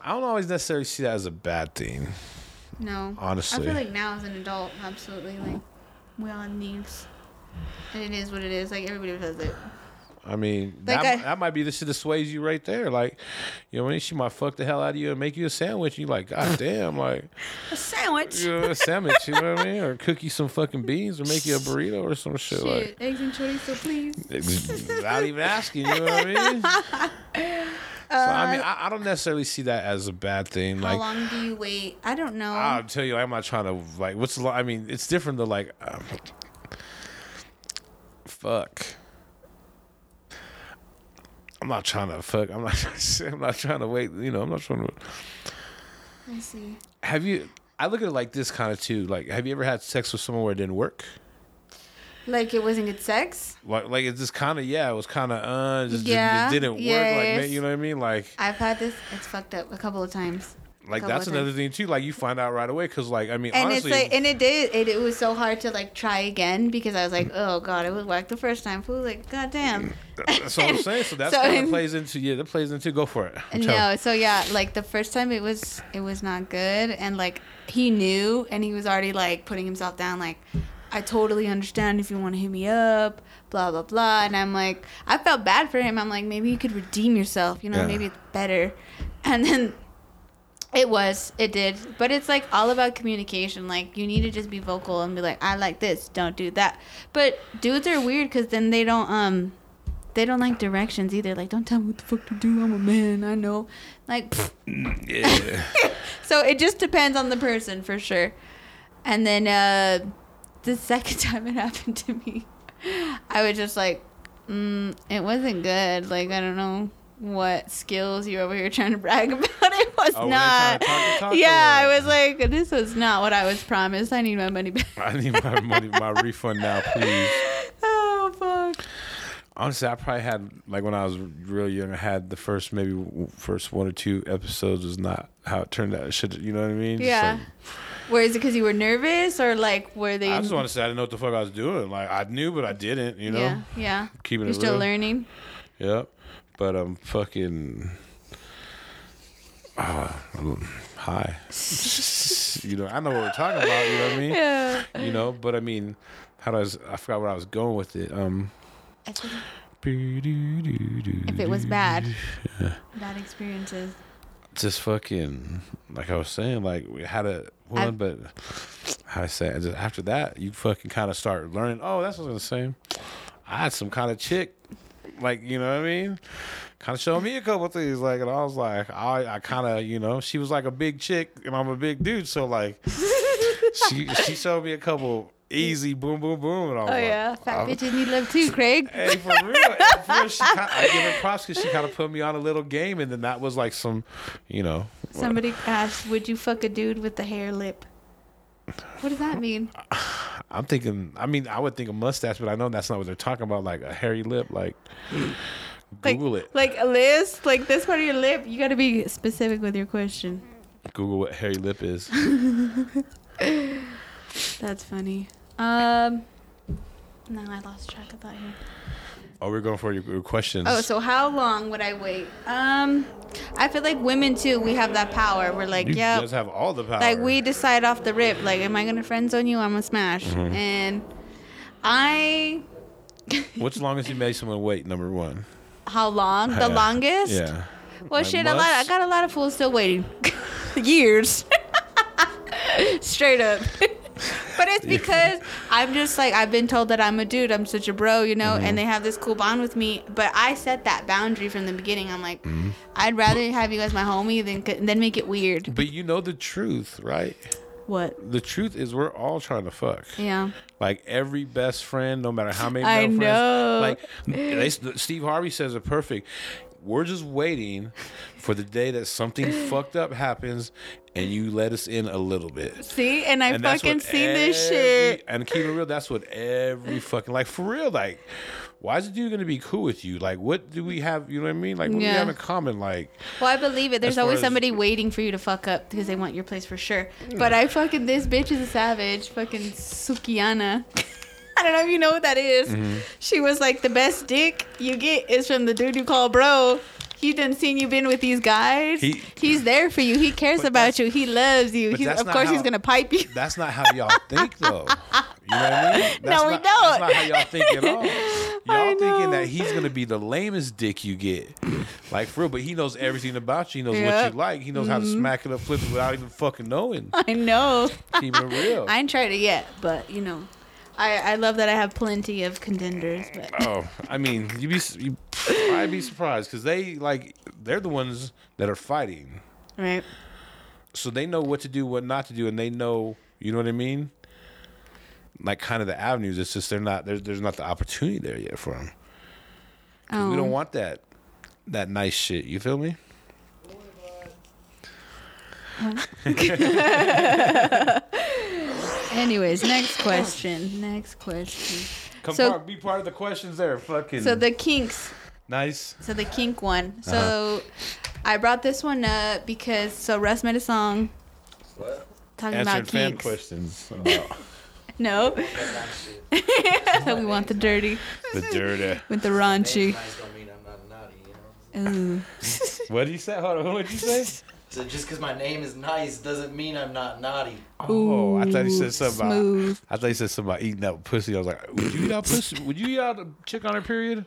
I don't always necessarily see that as a bad thing. No. Honestly. I feel like now as an adult, absolutely, like we all needs, and it is what it is. Like everybody does it. I mean, Like that, I- that might be the shit that sways you right there. Like, you know, when she might fuck the hell out of you and make you a sandwich, and you like, God damn, like, A sandwich. you know, a sandwich, you know what I mean? Or cook you some fucking beans or make you a burrito or some shit. Like, Shit, eggs and chorizo, please. without even asking, you know what I mean? so, I mean, I, I don't necessarily see that as a bad thing. Like how Like, long do you wait? I don't know. I'll tell you, I'm not trying to, like, what's the, I mean, it's different than, like, um, fuck. I'm not trying to fuck. I'm not. I'm not trying to wait. You know. I'm not trying to. I see. Have you? I look at it like this kind of too. Like, have you ever had sex with someone where it didn't work? Like it wasn't good sex. Like, like it's just kind of yeah. It was kind of uh, just, Yeah, it didn't work. Like, man, you know what I mean? Like, I've had this. It's fucked up a couple of times. Like that's another times. thing too. Like you find out right away because like I mean And honestly, it's like, and it did. It, it was so hard to like try again because I was like, oh god, it was whack the first time. Fool, like, goddamn. Mm, that's what I'm saying. So that's So kind of plays into yeah, that plays into go for it. I'm telling- No, so yeah, like the first time it was it was not good and like he knew and he was already like putting himself down like I totally understand if you want to hit me up, blah blah blah and I'm like I felt bad for him. I'm like maybe you could redeem yourself, you know, Yeah. maybe it's better. And then it was, it did. But it's like all about communication. Like you need to just be vocal and be like I like this, don't do that. But dudes are weird cuz then they don't um they don't like directions either. Like, don't tell me what the fuck to do. I'm a man. I know. Like, pfft. yeah. so it just depends on the person for sure. And then uh, the second time it happened to me, I was just like, mm, it wasn't good. Like, I don't know what skills you're over here trying to brag about. It was Oh, not. talk talk yeah, I was like, this was not what I was promised. I need my money back. I need my money, my refund now, please. oh fuck. Honestly, I probably had like when I was real young. I had the first maybe first one or two episodes was not how it turned out. Should you know what I mean? Yeah. Where is it because you were nervous or like were they? I just want to say I didn't know what the fuck I was doing. Like I knew, but I didn't. You know, Yeah, yeah. keeping You're it still real. learning. Yep. But I'm fucking. Uh, hi. you know, I know what we're talking about. You know what I mean? Yeah. You know, but I mean, how do I? I forgot where I was going with it. Um. If it was bad, bad experiences. just fucking like I was saying, like we had a one, I've- but how I say it, just after that, you fucking kind of start learning. Oh, that's what I was gonna say. I had some kind of chick, like you know what I mean, kind of showed me a couple things, like, and I was like, I, I kind of, you know, she was like a big chick, and I'm a big dude, so like, she she showed me a couple easy boom boom boom, and all. Oh like, yeah, fat I'm- bitches need love too, Craig. Hey, for real, for real she kinda, I give her props because she kind of put me on a little game, and then that was like some, you know, Somebody asked, "Would you fuck a dude with the hair lip?" What does that mean? I'm thinking. I mean, I would think a mustache, but I know that's not what they're talking about. Like a hairy lip. Like, Like, Google it. Like a list, like this part of your lip. You got to be specific with your question. Google what hairy lip is. That's funny. Um, no, I lost track of that here. Oh, we're going for your, your questions. Oh, so how long would I wait? Um, I feel like women too. We have that power. We're like, you yeah, just have all the power. like we decide off the rip. Like, am I gonna friend zone you? I'm gonna smash. Mm-hmm. And I, What's the longest you made someone wait? Number one. how long? The Yeah. longest? Yeah. Well, Like shit, a lot. I months? got a lot of fools still waiting. Years. Straight up. But it's because I'm just like I've been told that I'm a dude. I'm such a bro, you know, Mm-hmm. and they have this cool bond with me. But I set that boundary from the beginning. I'm like, Mm-hmm. I'd rather have you as my homie than than make it weird. But you know the truth, right? What? The truth is we're all trying to fuck. Yeah. Like every best friend, no matter how many I male know. friends. Like they, Steve Harvey says it perfect. We're just waiting for the day that something fucked up happens and you let us in a little bit. See, and I And fucking seen this shit. And keep it real, that's what every fucking like for real. Like, why is the dude gonna be cool with you? Like, what do we have? You know what I mean? Like, what do we have in common? Like, Well, I believe it. There's always as- somebody waiting for you to fuck up because they want your place for sure. But I fucking this bitch is a savage. Fucking Sukihana. I don't know if you know what that is. Mm-hmm. She was like the best dick you get is from the dude you call bro. He done seen you been with these guys. He- he's there for you. He cares about you. He loves you. He, of course, how- he's gonna pipe you. that's not how y'all think, though. You know what I mean? That's No, we not, don't. That's not how y'all think at all. Y'all thinking that he's gonna be the lamest dick you get, like for real. But he knows everything about you. He knows what you like. He knows how to smack it up, flip it without even fucking knowing. I know. Keep it real. I ain't tried it yet, but you know, I I love that I have plenty of contenders. But Oh, I mean, you be you probably be surprised because they like they're the ones that are fighting, right. so they know what to do, what not to do, and they know you know what I mean. Like kind of the avenues. It's just they're not there's there's not the opportunity there yet for them. Oh. We don't oh. want that that nice shit. You feel me? Anyways, next question. Next question. Come So- part, be part of the questions there. Fucking So the kinks. nice. So the kink one. So Uh-huh. I brought this one up because so Russ made a song What? talking Answering about fan kinks. questions about No, That kind of shit. we want the dirty the dirty. with the Name's raunchy. don't mean I'm not naughty, you? Ooh. What did you say? Hold on. What did you say? So just because my name is nice doesn't mean I'm not naughty. Oh, I thought he said something about. I thought you said something about eating out pussy. I was like, would you eat out pussy? Would you eat out a chick on her period?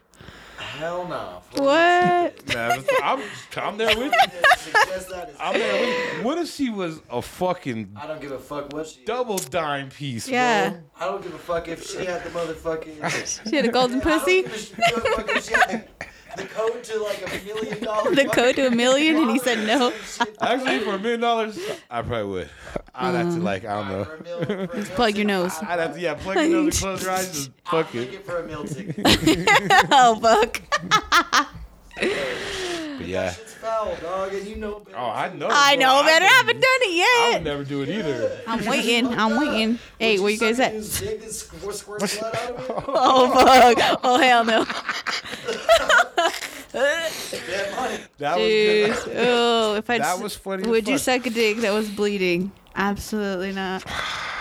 Hell no. What? Nah, I'm, I'm there with you. Suggest that is- I'm there with you. What if she was a fucking I don't give a fuck what she is. double dime piece, Yeah. bro? I don't give a fuck if she had the motherfucking. She had a golden I don't pussy. give a sh- give a fuck if she had the, the code to like a million dollars. The code to a million, and he said no. Actually, for a million dollars, I probably would. I'd have to uh-huh. like, I don't know. Plug your nose. I'd have to yeah, plug your nose and close your eyes and I'll fuck it. it for a meal ticket. oh fuck. But yeah. That shit's foul, dog, and you know better. Oh, I know. I bro. know better. I haven't done it yet. I would never do it either. I'm waiting. I'm waiting. Hey, where you guys at? Use dick that squirt, squirt blood out of it? Oh fuck. Oh hell no. Dead. That Dude. was good. Oh, if I That was funny Would you fuck. suck a dick that was bleeding? Absolutely not.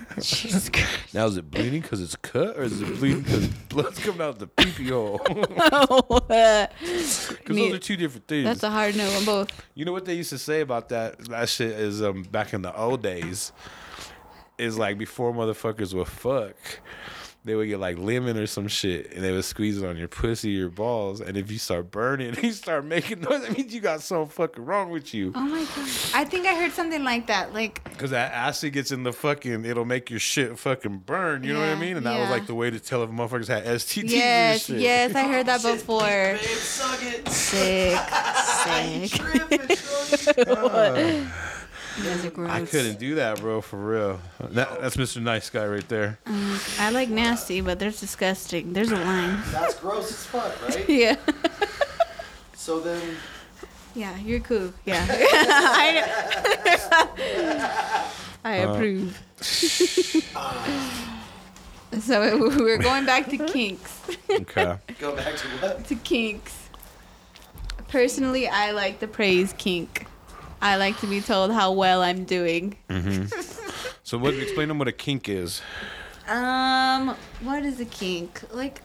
Jesus Christ. Now is it bleeding because it's cut, or is it bleeding because blood's coming out the pee pee hole? Because those are two different things. That's a hard no on both. You know what they used to say about that? That shit is um back in the old days. Is like before motherfuckers would fuck, they would get like lemon or some shit, and they would squeeze it on your pussy, your balls, and if you start burning, you start making noise. That means you got something fucking wrong with you. Oh my god. I think I heard something like that. Like Cause that acid gets in the fucking, it'll make your shit fucking burn. You know what I Yeah, mean? And that was like the way to tell if motherfuckers had STDs yes, and shit. yes, I heard that Shit, before. Babe, suck it. Sick, sick. tripping, shorty. You guys are gross. I couldn't do that, bro, for real. That, that's Mr. Nice Guy right there. I like nasty, but there's disgusting. There's a line. That's gross as fuck, right? Yeah. So then, Yeah, you're cool. Yeah. I, I Uh, approve. so we're going back to kinks. Okay. go back to what? to kinks. Personally, I like the praise kink. I like to be told how well I'm doing. So, what? Explain them what a kink is. Um, what is a kink? Like,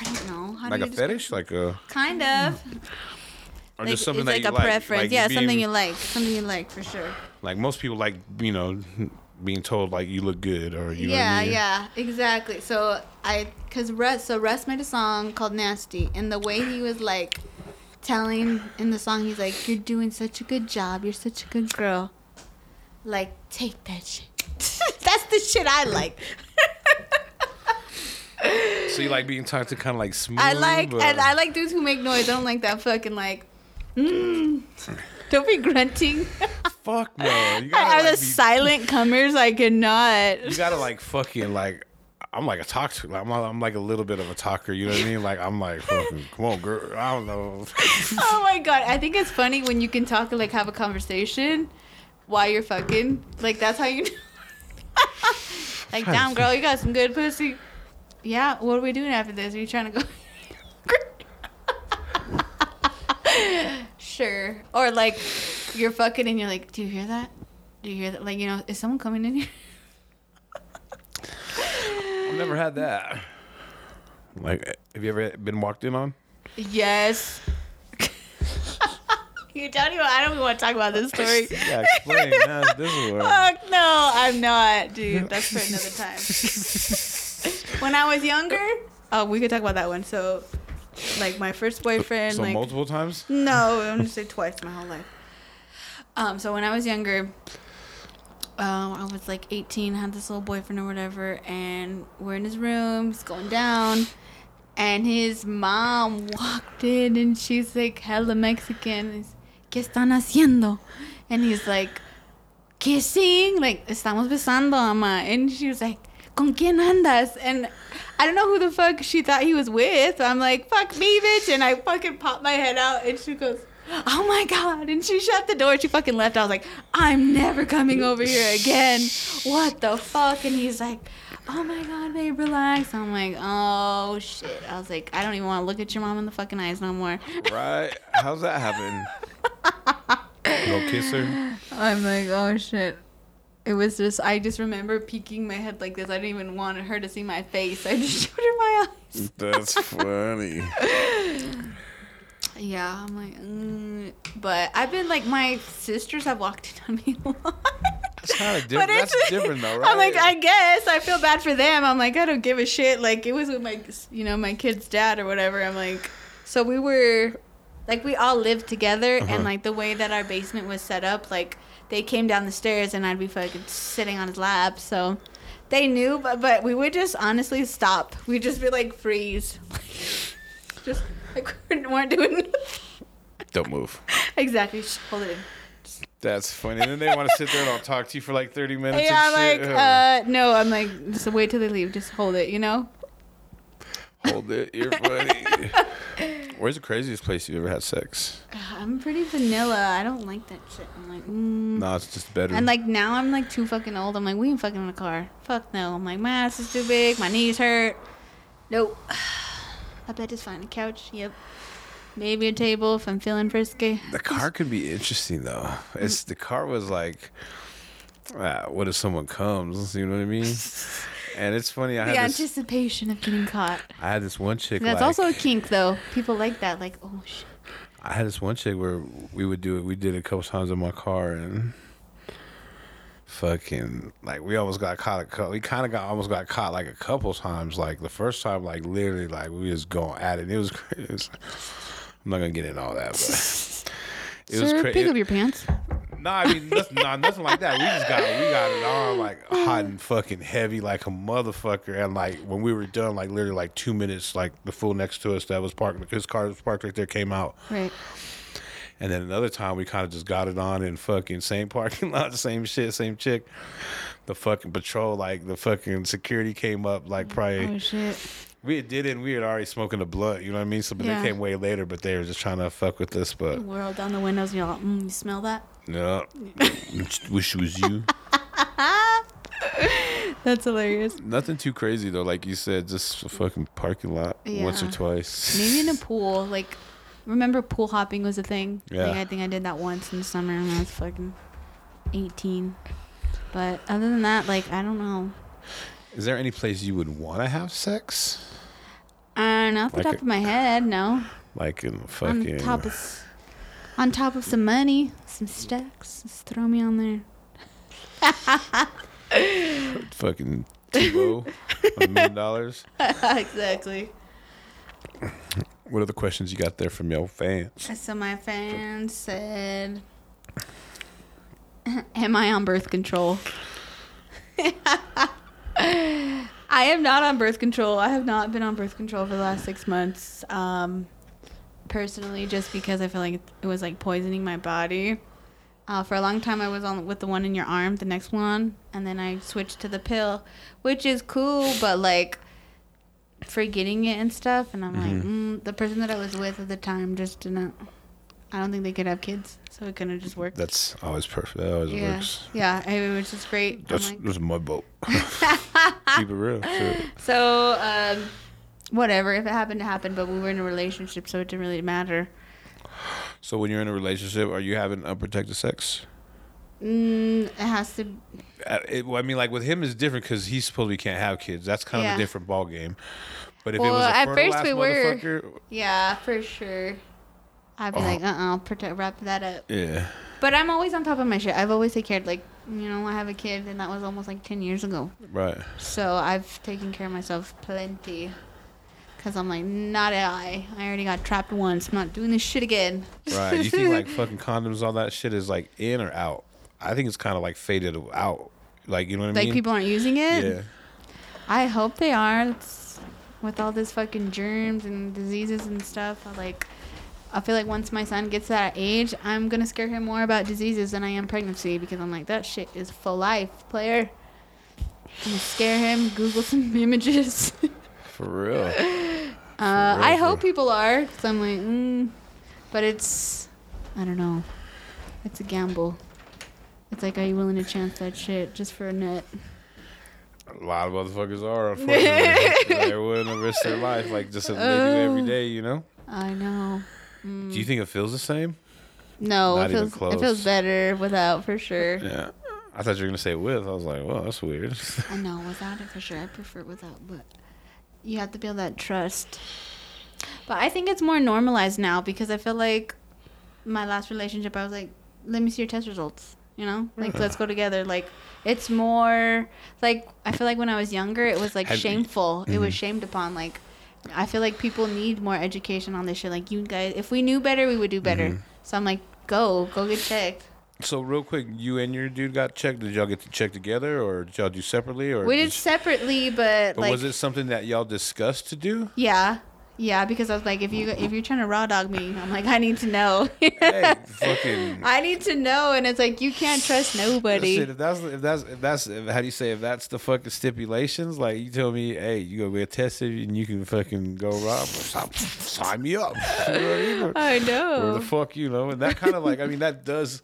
I don't know. How Like do a fetish, like a, Kind of. or Like, just something it's that like you a like. preference. Like yeah, being- something you like. Something you like for sure. Like most people like, you know, being told like you look good or you yeah, I mean? yeah, exactly. So I, cause Russ, so Russ made a song called "Nasty," and the way he was like telling in the song, he's like, "You're doing such a good job. You're such a good girl. Like, take that shit." That's the shit I like. So you like being talked to kind of like smooth. I like, or- and I like dudes who make noise. I don't like that fucking like. Mm. Don't be grunting. Fuck no. You Are gotta the like, be, silent comers? I cannot. you gotta like fucking like. I'm like a talker. I'm, I'm like a little bit of a talker. You know what I mean? Like I'm like. Come on, girl. I don't know. Oh my god, I think it's funny when you can talk and like have a conversation while you're fucking. Like that's how you. like, damn girl, you got some good pussy. Yeah, what are we doing after this? Are you trying to go? sure. Or like, you're fucking and you're like, do you hear that? Do you hear that? Like, you know, is someone coming in here? I've never had that. Like, have you ever been walked in on? Yes. you don't even. I don't even want to talk about this story. Yeah, explain. Nah, this is what. Fuck no, I'm not, dude. That's for another time. when I was younger, oh, we could talk about that one. So, like my first boyfriend, So like multiple times. no, I'm gonna say twice my whole life. Um, so when I was younger, um, I was like 18, had this little boyfriend or whatever, and we're in his room, he's going down, and his mom walked in, and she's like hella Mexican. ¿Qué están haciendo? And he's like, kissing, like, estamos besando, ama. And she was like, ¿con quién andas? And I don't know who the fuck she thought he was with. I'm like, fuck me, bitch. And I fucking popped my head out, and she goes, oh my God. And she shut the door. She fucking left. I was like, I'm never coming over here again. What the fuck? And he's like, "Oh my god, babe, relax." I'm like, "Oh shit." I was like, "I don't even want to look at your mom in the fucking eyes no more." Right? How's that happen? Go kiss her. I'm like, "Oh shit." It was just I just remember peeking my head like this. I didn't even want her to see my face. I just showed her my eyes. That's funny. Yeah, I'm like, mm. but I've been like my sisters have walked in on me a lot. It's kind of different. That's different though, right? I'm like, I guess I feel bad for them. I'm like, I don't give a shit. Like it was with my, you know, my kid's dad or whatever. I'm like, so we were, like, we all lived together, Uh-huh. and like the way that our basement was set up, like they came down the stairs and I'd be fucking sitting on his lap. So they knew, but but we would just honestly stop. We'd just be like freeze, just like we weren't doing nothing. Don't move. exactly. Shh, hold it in. That's funny. And then they want to sit there and I'll talk to you for like 30 minutes. Yeah, I'm and like, uh, no, I'm like, just wait till they leave. Just hold it, you know? Hold it. You're funny. Where's the craziest place you've ever had sex? I'm pretty vanilla. I don't like that shit. I'm like, mm. No, it's just better. And like now I'm like too fucking old. I'm like, we ain't fucking in a car. Fuck no. I'm like, my ass is too big. My knees hurt. Nope. I bed is fine. A couch. Yep. Maybe a table if I'm feeling frisky. the car could be interesting though. It's the car was like, ah, what if someone comes? You know what I mean? And it's funny. I The had this. anticipation of getting caught. I had this one chick. That's like, also a kink though. People like that. Like, oh shit. I had this one chick where we would do it. We did it a couple times in my car and fucking like we almost got caught. A couple, we kind of got almost got caught like a couple times. Like the first time, like literally, like we was going at it. It was crazy. It was, I'm not gonna get into all that, but it was Sir, crazy. pick up your pants. No, I mean nothing, nah, nothing like that. We just got we got it on like oh. hot and fucking heavy like a motherfucker. And like when we were done, like literally like two minutes, like the fool next to us that was parked, his car was parked right there, came out. Right. And then another time we kind of just got it on in fucking same parking lot, same shit, same chick. The fucking patrol, like the fucking security came up, like probably Oh shit. we did it. and We had already smoking the blunt, you know what I mean. So, but Yeah. they came way later, but they were just trying to fuck with us. But World down the windows. And you're like, mm, you smell that? no, wish it was you. That's hilarious. Nothing too crazy though, like you said, just a fucking parking lot once or twice. Maybe in a pool. Like, remember pool hopping was a thing? Yeah. Like, I think I did that once in the summer when I was fucking 18. But other than that, like, I don't know. Is there any place you would want to have sex? Uh, not off the Like top a- of my head, no. Like in fucking. On top of, on top of some money, some stacks. Just throw me on there. fucking Tebow, a million dollars. exactly. What are the questions you got there from your fans? So my fans said, "Am I on birth control?" I am not on birth control. I have not been on birth control for the last six months. Um, personally, just because I feel like it was like poisoning my body. Uh, for a long time, I was on with the one in your arm, the next one, and then I switched to the pill, which is cool, but like forgetting it and stuff. And I'm like, mm, the person that I was with at the time just didn't. I don't think they could have kids, so it couldn't just work. That's always perfect. That always yeah, works. yeah, it was just great. That's like- that's my boat. Keep it real. So, um, whatever. If it happened to happen, but we were in a relationship, so it didn't really matter. So when you're in a relationship, are you having unprotected sex? Mm, it has to. Uh, it, well, I mean, like with him is different because he's supposedly can't have kids. That's kind of Yeah. a different ball game. But if it Well, was a at first we were- Yeah, for sure. I'd be Oh. like, uh, uh protect, wrap that up. yeah, But I'm always on top of my shit. I've always taken care. Like, you know, I have a kid, and that was almost like ten years ago. right. So I've taken care of myself plenty. Cause I'm like, not I. I already got trapped once. I'm not doing this shit again. Right. You think like fucking condoms, all that shit is like in or out? I think it's kind of like faded out. Like you know what I mean? like people aren't using it. Yeah. I hope they are. It's, with all this fucking germs and diseases and stuff, I like. I feel like once my son gets that age, I'm gonna scare him more about diseases than I am pregnancy because I'm like that shit is for life, player. I'm scare him. Google some images. For real. Uh, real, I for hope people are, cause I'm like, mm, but it's, I don't know, it's a gamble. It's like, are you willing to chance that shit just for a nut? A lot of motherfuckers are, unfortunately. they wouldn't risk their life like just as they do every Oh. you know? I know. Do you mm. think it feels the same? No, Not it feels it feels better without for sure. Yeah. I thought you were gonna say with. I was like, well, that's weird. I know without it for sure. I prefer it without, but you have to build that trust. But I think it's more normalized now because I feel like my last relationship, I was like, let me see your test results. You know, like let's go together. Like it's more like I feel like when I was younger, it was like Have you- shameful. It was Mhm. shamed upon. Like I feel like people need more education on this shit. Like you guys, if we knew better, we would do better. Mhm. So I'm like, go, go get checked. so real quick, you and your dude got checked. Did y'all get to check together, or did y'all do separately, or We did did- separately, but, But like was it something that y'all discussed to do? Yeah, yeah. Because I was like, if you if you're trying to raw dog me, I'm like, I need to know. hey, fucking. I need to know, and it's like you can't trust nobody. Shit, if that's if that's if that's if, how do you say if that's the fucking stipulations? Like you tell me, hey, you go get tested and you can fucking go rob. Sign me up. You know I mean? I Where the fuck you know? And that kind of like I mean that does.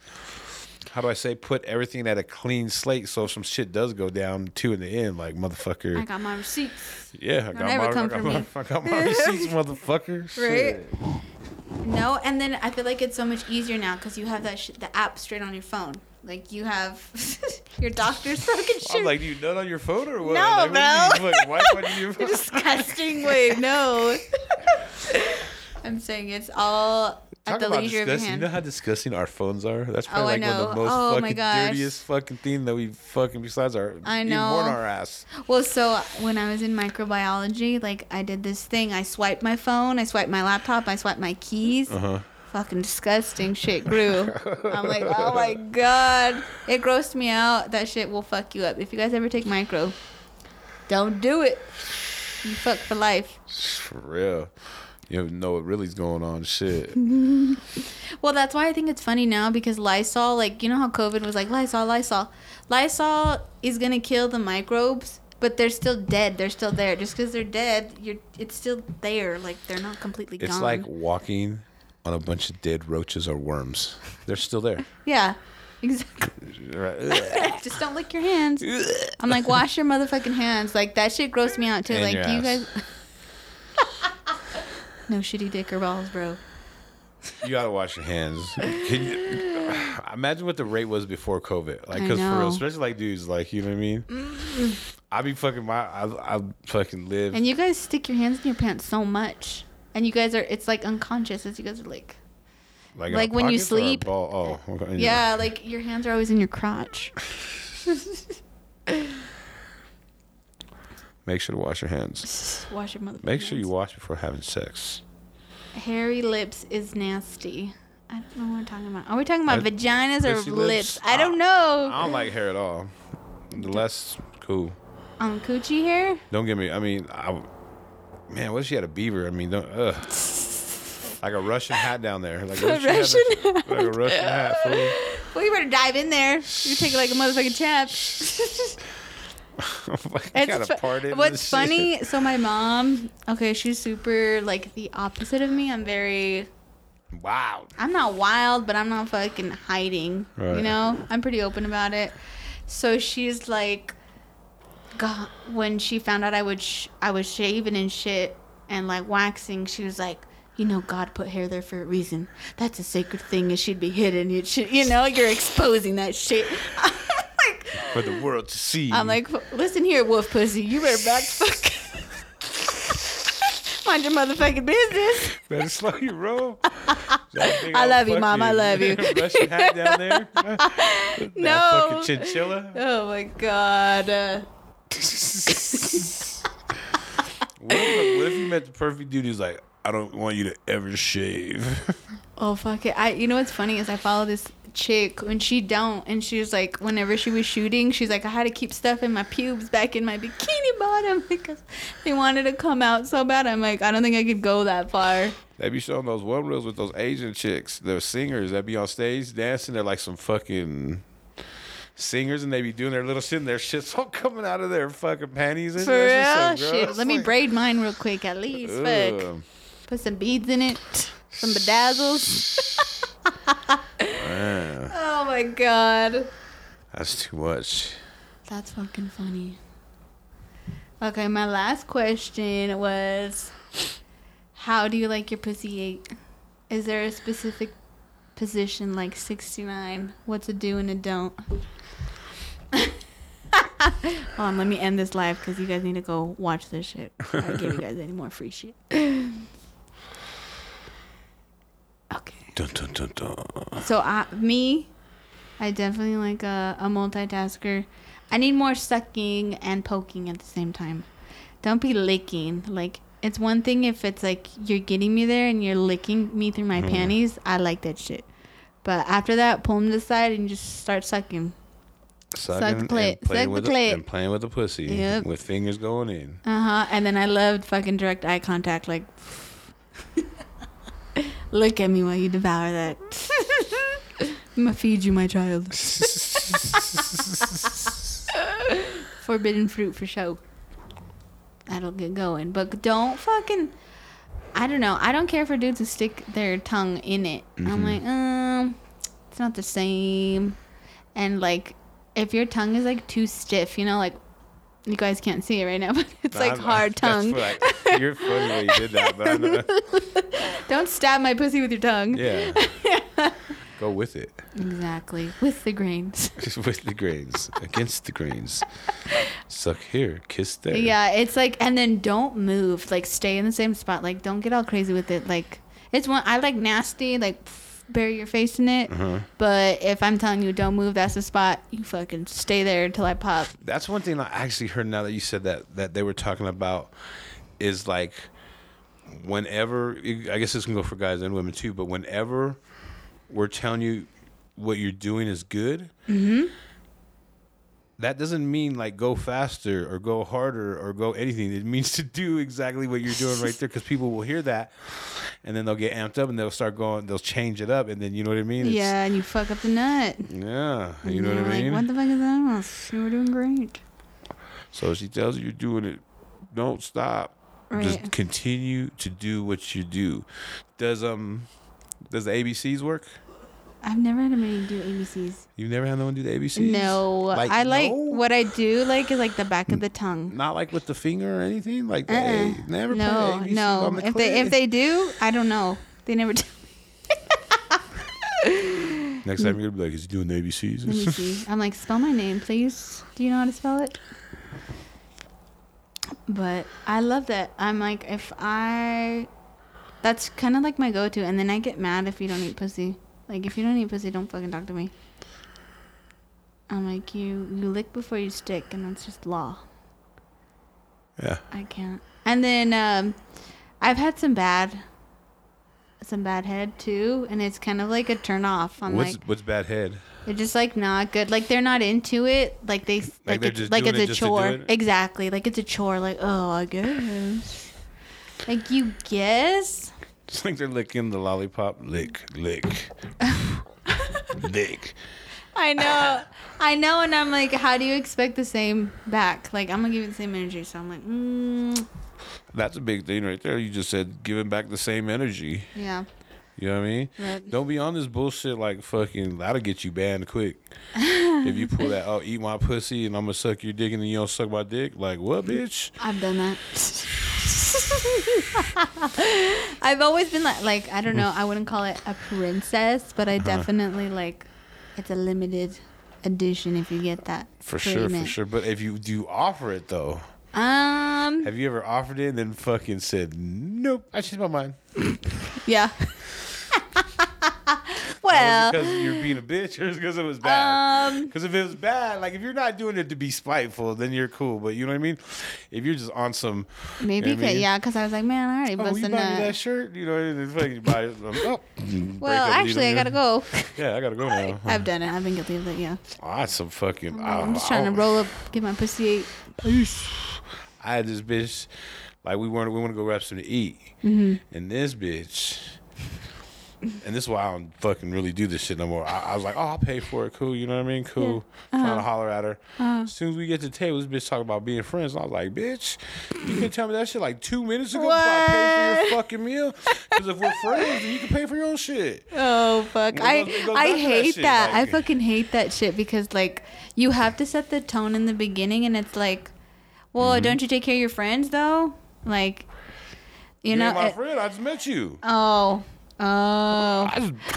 How do I say put everything at a clean slate so if some shit does go down too in the end like motherfucker I got my receipts. yeah I got, my, I, got my. I got my receipts motherfucker Right? Shit. No, and then I feel like it's so much easier now because you have that shit, the app straight on your phone. Like you have your doctor's fucking shit. I'm like, do you nut on your phone or what? No, like, what you, bro. like, wipe on your phone? disgusting way. No. I'm saying it's all at Talk the about leisure of your disgusting. You know how disgusting our phones are? That's Oh, probably I like one of the most Oh, fucking dirtiest fucking thing that we fucking besides our I even more our ass. Well, so when I was in microbiology, like I did this thing. I swiped my phone, I swiped my laptop, I swiped my keys. Uh huh. Fucking disgusting shit grew. I'm like, oh my god, it grossed me out. That shit will fuck you up. If you guys ever take micro, don't do it. You fuck for life. For real. You don't know what really's going on. Shit. Well, that's why I think it's funny now because Lysol, like you know how COVID was like Lysol, Lysol, Lysol is gonna kill the microbes, but they're still dead. They're still there. Just because they're dead, you're it's still there. Like they're not completely It's gone. It's like walking on a bunch of dead roaches or worms. They're still there. yeah, exactly. Just don't lick your hands. I'm like, wash your motherfucking hands. Like that shit grossed me out too. And like you guys. No shitty dick or balls, bro. You gotta wash your hands. Can you imagine what the rate was before COVID? Like, I cause for real, especially like dudes, like you know what I mean. Mm. I be fucking my, I, I fucking live. And you guys stick your hands in your pants so much, and you guys are. It's like unconscious as you guys are like. like, like when you pocket or a sleep. Oh, okay, Yeah, like your hands are always in your crotch. Make sure to wash your hands. Wash your mother. Make sure you wash before having sex. Hairy lips is nasty. I don't know what we're talking about. Are we talking about Uh, vaginas or lips? lips? I don't know. I don't like hair at all. The less cool. On coochie hair? Don't get me. I mean, I, man, what if she had a beaver? I mean, don't, ugh. Like a Russian hat down there. Like, what if she had Russian a, like a Russian hat. Fool. Well, you better dive in there. You take it like a motherfucking champ. I got It's a fu- part in What's this shit. funny? So my mom, okay, she's super like the opposite of me. I'm very. Wow. I'm not wild, but I'm not fucking hiding. You know, I'm pretty open about it. So she's like, God, when she found out I would, sh- I was shaving and shit and like waxing, she was like, you know, God put hair there for a reason. That's a sacred thing. It should be hidden. It should, you know, you're exposing that shit. For the world to see. I'm like, listen here, wolf pussy. You better back fuck. Mind your motherfucking business. better slow your roll. I love you, Mom. I love you. Hat down there. That No. fucking chinchilla. Oh my god. Uh, What if, what if you met the perfect dude who's like, I don't want you to ever shave. oh fuck it. I you know what's funny is I follow this chick when she don't and she was like whenever she was shooting she's like I had to keep stuff in my pubes back in my bikini bottom because they wanted to come out so bad. I'm like I don't think I could go that far. They be showing those one reels with those Asian chicks. They're singers that be on stage dancing. They're like some fucking singers, and they be doing their little shit, and their shit's all coming out of their fucking panties. And For real? so Shit. Let me braid mine real quick at least. Fuck. Put some beads in it. Some bedazzles. Man, Oh, my god. that's too much. Oh my god. That's too much. That's fucking funny. Okay, my last question was How do you like your pussy ate? Is there a specific position like 69? What's a do and a don't? Hold on, let me end this live because you guys need to go watch this shit. I don't give you guys any more free shit. Okay. Dun, dun, dun, dun. So I, me, I definitely like a, a multitasker. I need more sucking and poking at the same time. Don't be licking. Like it's one thing if it's like you're getting me there and you're licking me through my Mhm. panties. I like that shit. But after that, pull them to the side and just start sucking. Sucking Suck the clit. and playing Suck with the clit. and playing with the pussy Yep. with fingers going in. Uh huh. And then I loved fucking direct eye contact. Like, look at me while you devour that. I'm gonna feed you, my child. Forbidden fruit for show. That'll get going. But don't fucking. I don't know. I don't care for dudes who stick their tongue in it. I'm Mhm. like, um, it's not the same. And like, if your tongue is like too stiff, you know, like, you guys can't see it right now, but it's like I'm- hard tongue. you're funny when you did that, but I know. Don't stab my pussy with your tongue. yeah. Go with it. Exactly. With the grains. Just with the grains. Against the grains. Suck here, kiss there. Yeah, it's like, and then don't move. Like, stay in the same spot. Like, don't get all crazy with it. Like, it's one I like nasty. Like, bury your face in it. Uh-huh. But if I'm telling you don't move, that's the spot. You fucking stay there until I pop. That's one thing I actually heard now that you said that that they were talking about is like whenever I guess this can go for guys and women too, but whenever we're telling you what you're doing is good, Mm-hmm. That doesn't mean like go faster or go harder or go anything. It means to do exactly what you're doing right there because people will hear that and then they'll get amped up and they'll start going, they'll change it up and then you know what I mean? It's- Yeah, and you fuck up the nut. Yeah. And You know what I mean? Like, what the fuck is that? You were doing great. So she tells you you're doing it. Don't stop. Just continue to do what you do. Does um does the ABCs work? I've never had anybody do ABCs. You've never had no one do the ABCs? No, Like, I like no? what I do like is like the back of the tongue. Not like with the finger or anything. Like the Uh-uh. A, never no, put ABCs no. on the If they if they do, I don't know. They never do. next time you're gonna be like, is he doing the ABCs? Let me see. I'm like, spell my name, please. Do you know how to spell it? But I love that. I'm like, if I, that's kind of like my go-to, and then I get mad if you don't eat pussy. Like, if you don't eat pussy, don't fucking talk to me. I'm like, you you lick before you stick, and that's just law. yeah. I can't. And then um, I've had some bad, some bad head too, and it's kind of like a turn off. I'm What's like, what's bad head? they're just like not good. Like they're not into it. Like they like, they're it's just like it's it a chore. it? Exactly. Like it's a chore. Like oh, I guess. Like you guess. It's like they're licking the lollipop. Lick, lick, lick. I know. I know, and I'm like, how do you expect the same back? Like I'm gonna give you the same energy, so I'm like, mm, That's a big thing right there. You just said giving back the same energy. yeah. You know what I mean? But Don't be on this bullshit like fucking. That'll get you banned quick. if you pull that, oh, eat my pussy and I'm gonna suck your dick and then you don't suck my dick. Like what, bitch? I've done that. I've always been like, like I don't know. I wouldn't call it a princess, but Uh-huh. I definitely like. It's a limited edition if you get that. For sure, for sure. But if you do offer it though, Um. have you ever offered it and then fucking said nope? I changed my mind. Yeah. Well. because you're being a bitch or because it was bad? Um. Because if it was bad, like if you're not doing it to be spiteful, then you're cool. But you know what I mean? If you're just on some, Maybe. You know what I mean? yeah, because I was like, man, I already oh, you busted buy that shirt, you know, and then fucking buy it. um, Oh, Well, actually, I gotta go. Yeah, I gotta go now. I've done it. I've been guilty of it. Yeah. Oh, that's some fucking. I'm just oh, trying to roll up, get my pussy ate. I had this bitch, like we want we want to go grab something to eat, Mm-hmm. and this bitch, and this is why I don't fucking really do this shit no more. I, I was like, oh, I'll pay for it, cool, you know what I mean, cool. Uh-huh. Trying to holler at her. Uh-huh. As soon as we get to the table, this bitch talking about being friends. And I was like, bitch, you can tell me that shit like two minutes ago before I pay for your fucking meal. Because if we're friends, then you can pay for your own shit. Oh fuck! I goes- it goes I to that hate that. I fucking hate that shit because like you have to set the tone in the beginning, and it's like, Well, mm-hmm. don't you take care of your friends though? Like, you, know. ain't my it- friend. I just met you. oh. Oh.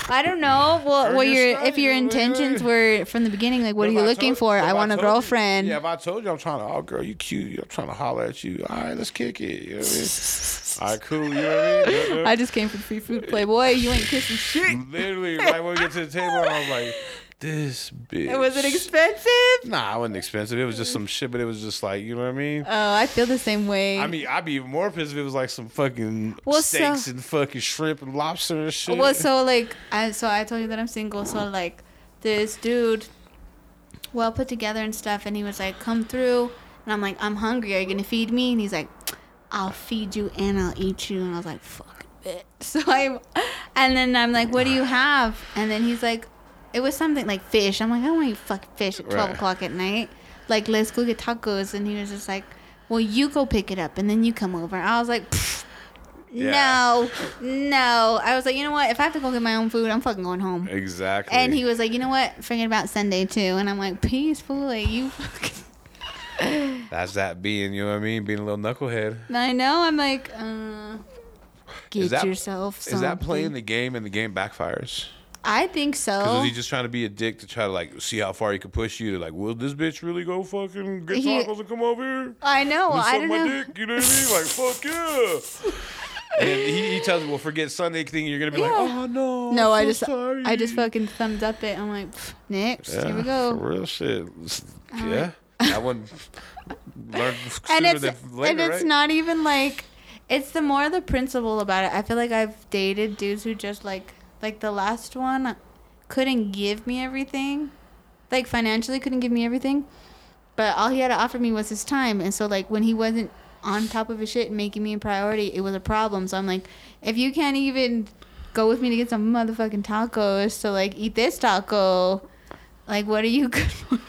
I don't know. Well, what your if your you know, wait, intentions were from the beginning, like, what are you looking for? I want a girlfriend. yeah, if I told you I'm trying to, oh girl, you cute. I'm trying to holler at you. All right, let's kick it. You know what I mean? All right, cool. You know what I mean? I just came for free food, Playboy. You ain't kissing shit. Literally, right when we get to the table, I was like, this bitch. It Was it expensive? Nah, it wasn't expensive. It was just some shit, but it was just like, you know what I mean? Oh, I feel the same way. I mean, I'd be even more pissed if it was like some fucking Well, steaks so- and fucking shrimp and lobster and shit. Well, so like, I so I told you that I'm single. So like, this dude, well put together and stuff, and he was like, "Come through," and I'm like, "I'm hungry. Are you gonna feed me?" And he's like, "I'll feed you and I'll eat you." And I was like, "Fucking bitch." So I, and then I'm like, "What do you have?" And then he's like, "It was something like fish." I'm like, "I don't want to eat fucking fish at twelve Right. o'clock at night." Like, let's go get tacos. And he was just like, "Well, you go pick it up, and then you come over." I was like. Yeah. No, no. I was like, you know what? If I have to go get my own food, I'm fucking going home. exactly. And he was like, you know what? Forget about Sunday too. And I'm like, peacefully, you. Fucking... That's that being, you know what I mean? Being a little knucklehead. I know. I'm like, uh, get that- yourself. Something. Is that playing the game and the game backfires? I think so. is he just trying to be a dick to try to like see how far he could push you? To like, will this bitch really go fucking get He- tacos and come over here? I know. I don't my know. dick? You know what I mean? Like, fuck yeah. And he, he tells me, well, forget Sunday thing. You're gonna be like, oh no. No, I'm I just, sorry. I just fucking thumbs up it. I'm like, "Pff, next. Here we go. Real shit. Yeah. That one learned sooner and it's than later, and it's right? not even like it's the more the principle about it. I feel like I've dated dudes who just like like the last one couldn't give me everything, like financially couldn't give me everything, but all he had to offer me was his time. And so like when he wasn't on top of his shit and making me a priority, it was a problem. So I'm like, if you can't even go with me to get some motherfucking tacos to like eat this taco, like what are you good for?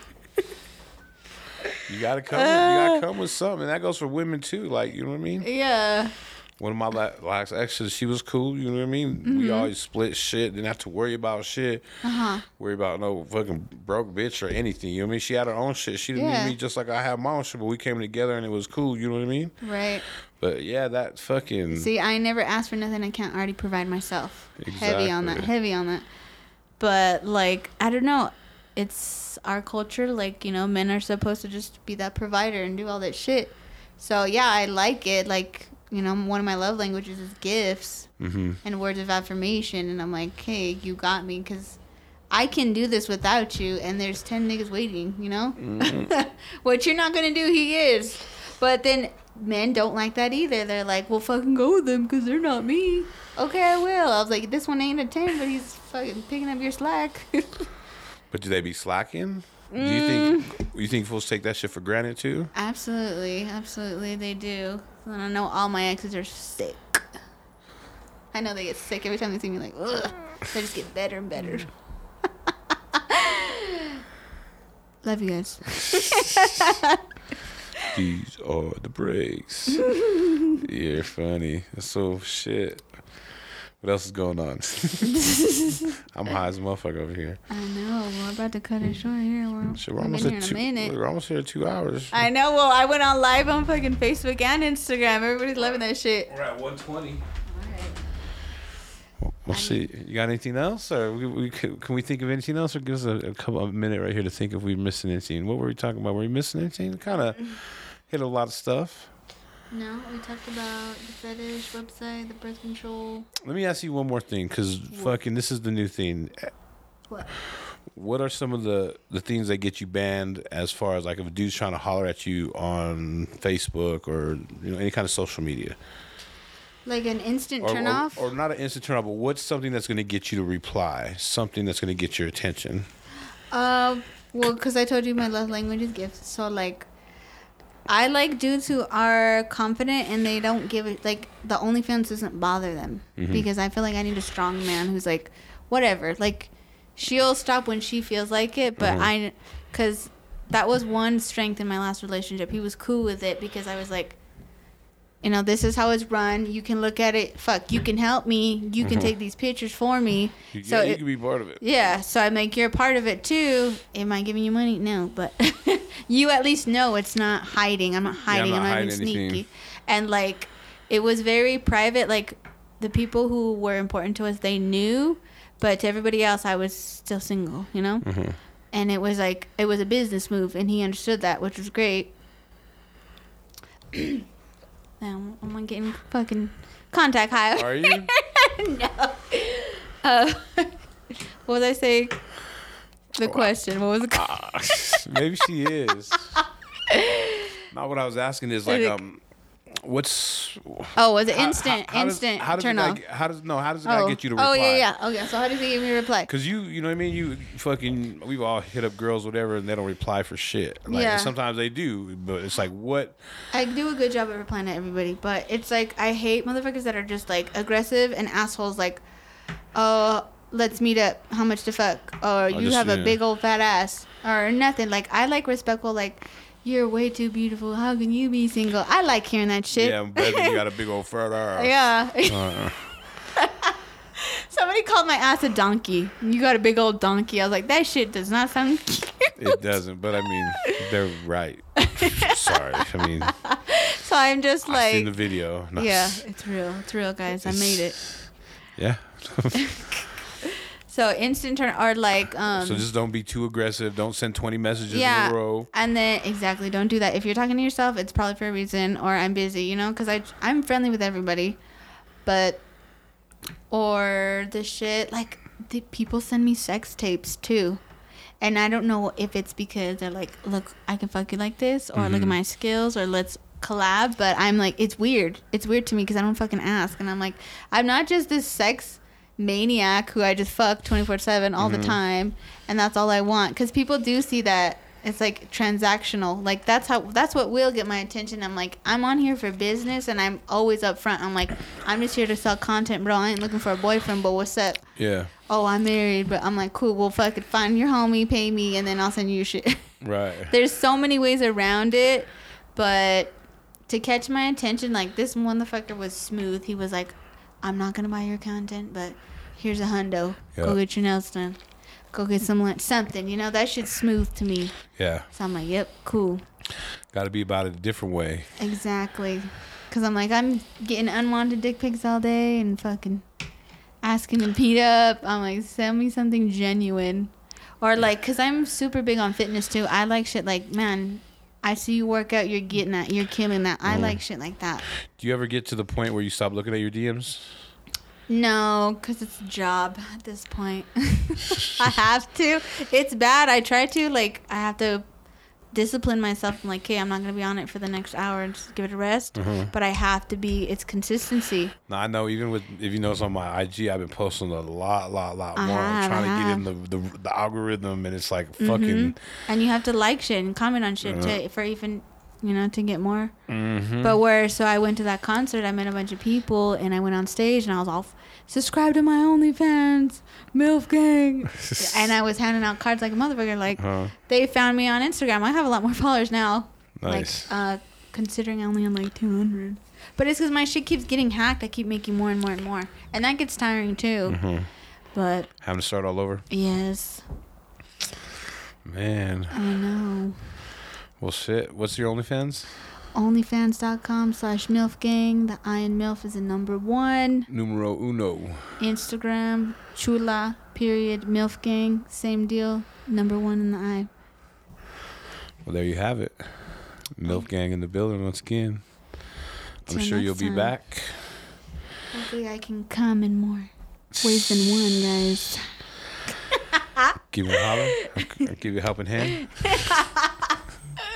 You gotta come. you gotta uh. come with something. And that goes for women too. Like, you know what I mean? Yeah. One of my la- last exes, she was cool. You know what I mean? Mm-hmm. We always split shit. Didn't have to worry about shit. Uh-huh. Worry about no fucking broke bitch or anything. You know what I mean? She had her own shit. She didn't Yeah. need me just like I have my own shit. But we came together and it was cool. You know what I mean? Right. But yeah, that fucking. See, I never asked for nothing I can't already provide myself. Heavy on that. Heavy on that. But like, I don't know. It's our culture. Like, you know, men are supposed to just be that provider and do all that shit. So yeah, I like it. Like, you know, one of my love languages is gifts hmm and words of affirmation. And I'm like, hey, you got me, because I can do this without you. And there's ten niggas waiting. You know, what you're not gonna do, he is. But then men don't like that either. They're like, well, fucking go with them because they're not me. Okay, I will. I was like, this one ain't a ten, but he's fucking picking up your slack. But do they be slacking? Do you Mm. think you think fools take that shit for granted too? absolutely, absolutely, they do. And I know all my exes are sick. I know they get sick every time they see me. Like, ugh. They just get better and better. Love you guys. These are the breaks. You're funny. So shit. What else is going on? I'm high as a motherfucker over here. I know. We're about to cut it short here. We're, Shit, we're almost here two. in a minute. We're almost here two hours. I know. Well, I went on live on fucking Facebook and Instagram. Everybody's loving that shit. We're at 120. All right. We'll see. You got anything else, or we, we could, can we think of anything else, or give us a, a couple of minute right here to think if we're missing anything? What were we talking about? Were we missing anything? Kind of mm-hmm. hit a lot of stuff. No, we talked about the fetish website, the birth control. Let me ask you one more thing, because fucking this is the new thing. What? What are some of the the things that get you banned as far as like if a dude's trying to holler at you on Facebook or you know any kind of social media? Like an instant or, turn or, off? or not an instant turn off, but what's something that's going to get you to reply? Something that's going to get your attention. Um, well, because I told you my love language is gifts. So, like, I like dudes who are confident and they don't give it, like, the OnlyFans doesn't bother them. Mm-hmm. Because I feel like I need a strong man who's like, whatever. Like, she'll stop when she feels like it, but mm-hmm. I, because that was one strength in my last relationship. He was cool with it because I was like, you know, this is how it's run. You can look at it. Fuck, you can help me. You can take these pictures for me. You, so yeah, you it- can be part of it. yeah, so I'm like, you're a part of it too. Am I giving you money? No, but you at least know it's not hiding. I'm not hiding. not I'm not hiding even sneaky. And like, it was very private. Like, the people who were important to us, they knew, but to everybody else, I was still single. You know. Mm-hmm. And it was like it was a business move, and he understood that, which was great. now I'm getting fucking contact high. Are you? no. Uh, what was I saying? The question. What was the question? Maybe she is. Not what I was asking is like um, what's Oh, was it how- instant? how- how does- instant How does turn off. how does no? How does the guy oh. get you to reply? oh yeah, yeah. Okay, so how does he give me to reply? Cause you, you know what I mean. You fucking, we've all hit up girls, whatever, and they don't reply for shit. Like, Yeah. sometimes they do, but it's like, what? I do a good job at replying to everybody, but it's like I hate motherfuckers that are just like aggressive and assholes. Like, oh, let's meet up. How much to fuck? Or you just- have a big old fat ass, or nothing. Like I like respectful. Like you're way too beautiful. How can you be single? I like hearing that shit. Yeah, I'm you got a big old fat ass. yeah. Uh-uh. Somebody called my ass a donkey. You got a big old donkey. I was like, that shit does not sound cute. It doesn't, but I mean, they're right. Sorry, I mean, so I'm just I seen the video. No. yeah, it's real. It's real, guys. I made it. Yeah. So instant turn or like um so just don't be too aggressive. Don't send 20 messages yeah, in a row. and then exactly don't do that. If you're talking to yourself, it's probably for a reason, or I'm busy, you know, because I I'm friendly with everybody, but or the shit like the people send me sex tapes too, and I don't know if it's because they're like, look, I can fuck you like this, or look at my skills, or let's collab. But I'm like, it's weird. It's weird to me because I don't fucking ask, and I'm like, I'm not just this sex maniac who I just fuck 24 7 all the mm-hmm. time and that's all I want. Cuz people do see that it's like transactional. Like that's how that's what will get my attention. I'm like I'm on here for business and I'm always up front. I'm like I'm just here to sell content bro I ain't looking for a boyfriend but what's up? Yeah. oh I'm married but I'm like cool. Well fucking find your homie pay me and then I'll send you shit. Right. there's so many ways around it but to catch my attention like this motherfucker was smooth. He was like i'm not gonna buy your content but here's a hundo. Yeah. go get your nails done. Go get some lunch something you know that shit's smooth to me. Yeah. so i'm like yep cool. Got to be about it a different way. exactly. Because i'm like i'm getting unwanted dick pics all day and fucking asking to meet up. I'm like send me something genuine. Or like because i'm super big on fitness too. I like shit like man i see you work out you're getting that you're killing that. I mm. like shit like that. Do you ever get to the point where you stop looking at your DMs? no because it's a job at this point. I have to. It's bad. I try to like i have to discipline myself i'm like okay i'm not gonna be on it for the next hour and just give it a rest Mm-hmm. but i have to be it's consistency No, I know. Even with if you notice on my IG, I've been posting a lot, lot, lot more. I'm trying to get in the, the the algorithm, and it's like Mm-hmm. fucking. and you have to like shit and comment on shit to for even you know to get more Mhm. but where so i went to that concert i met a bunch of people and i went on stage and i was all subscribe to my onlyfans milf gang and i was handing out cards like a motherfucker like Huh. they found me on instagram i have a lot more followers now Nice. like uh considering i only had like 200 but it's because my shit keeps getting hacked i keep making more and more and more and that gets tiring too Mhm. but Having to start all over. yes Man. i know Well, shit. What's your OnlyFans? onlyfans.com slash milf gang the i in milf is a number one Numero uno. instagram chula period milf gang same deal number one in the eye Well, there you have it. Milf oh. Gang in the building once again. I'm sure you'll be time. back. hopefully i can come in more ways than one guys Give me a holler. I'll give you a helping hand.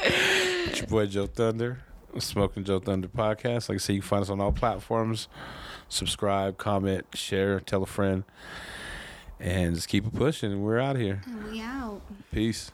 it's your boy Joe Thunder, Smoking Joe Thunder podcast. Like I said, you can find us on all platforms. Subscribe, comment, share, tell a friend, and just keep it pushing. We're out here. and we out Peace.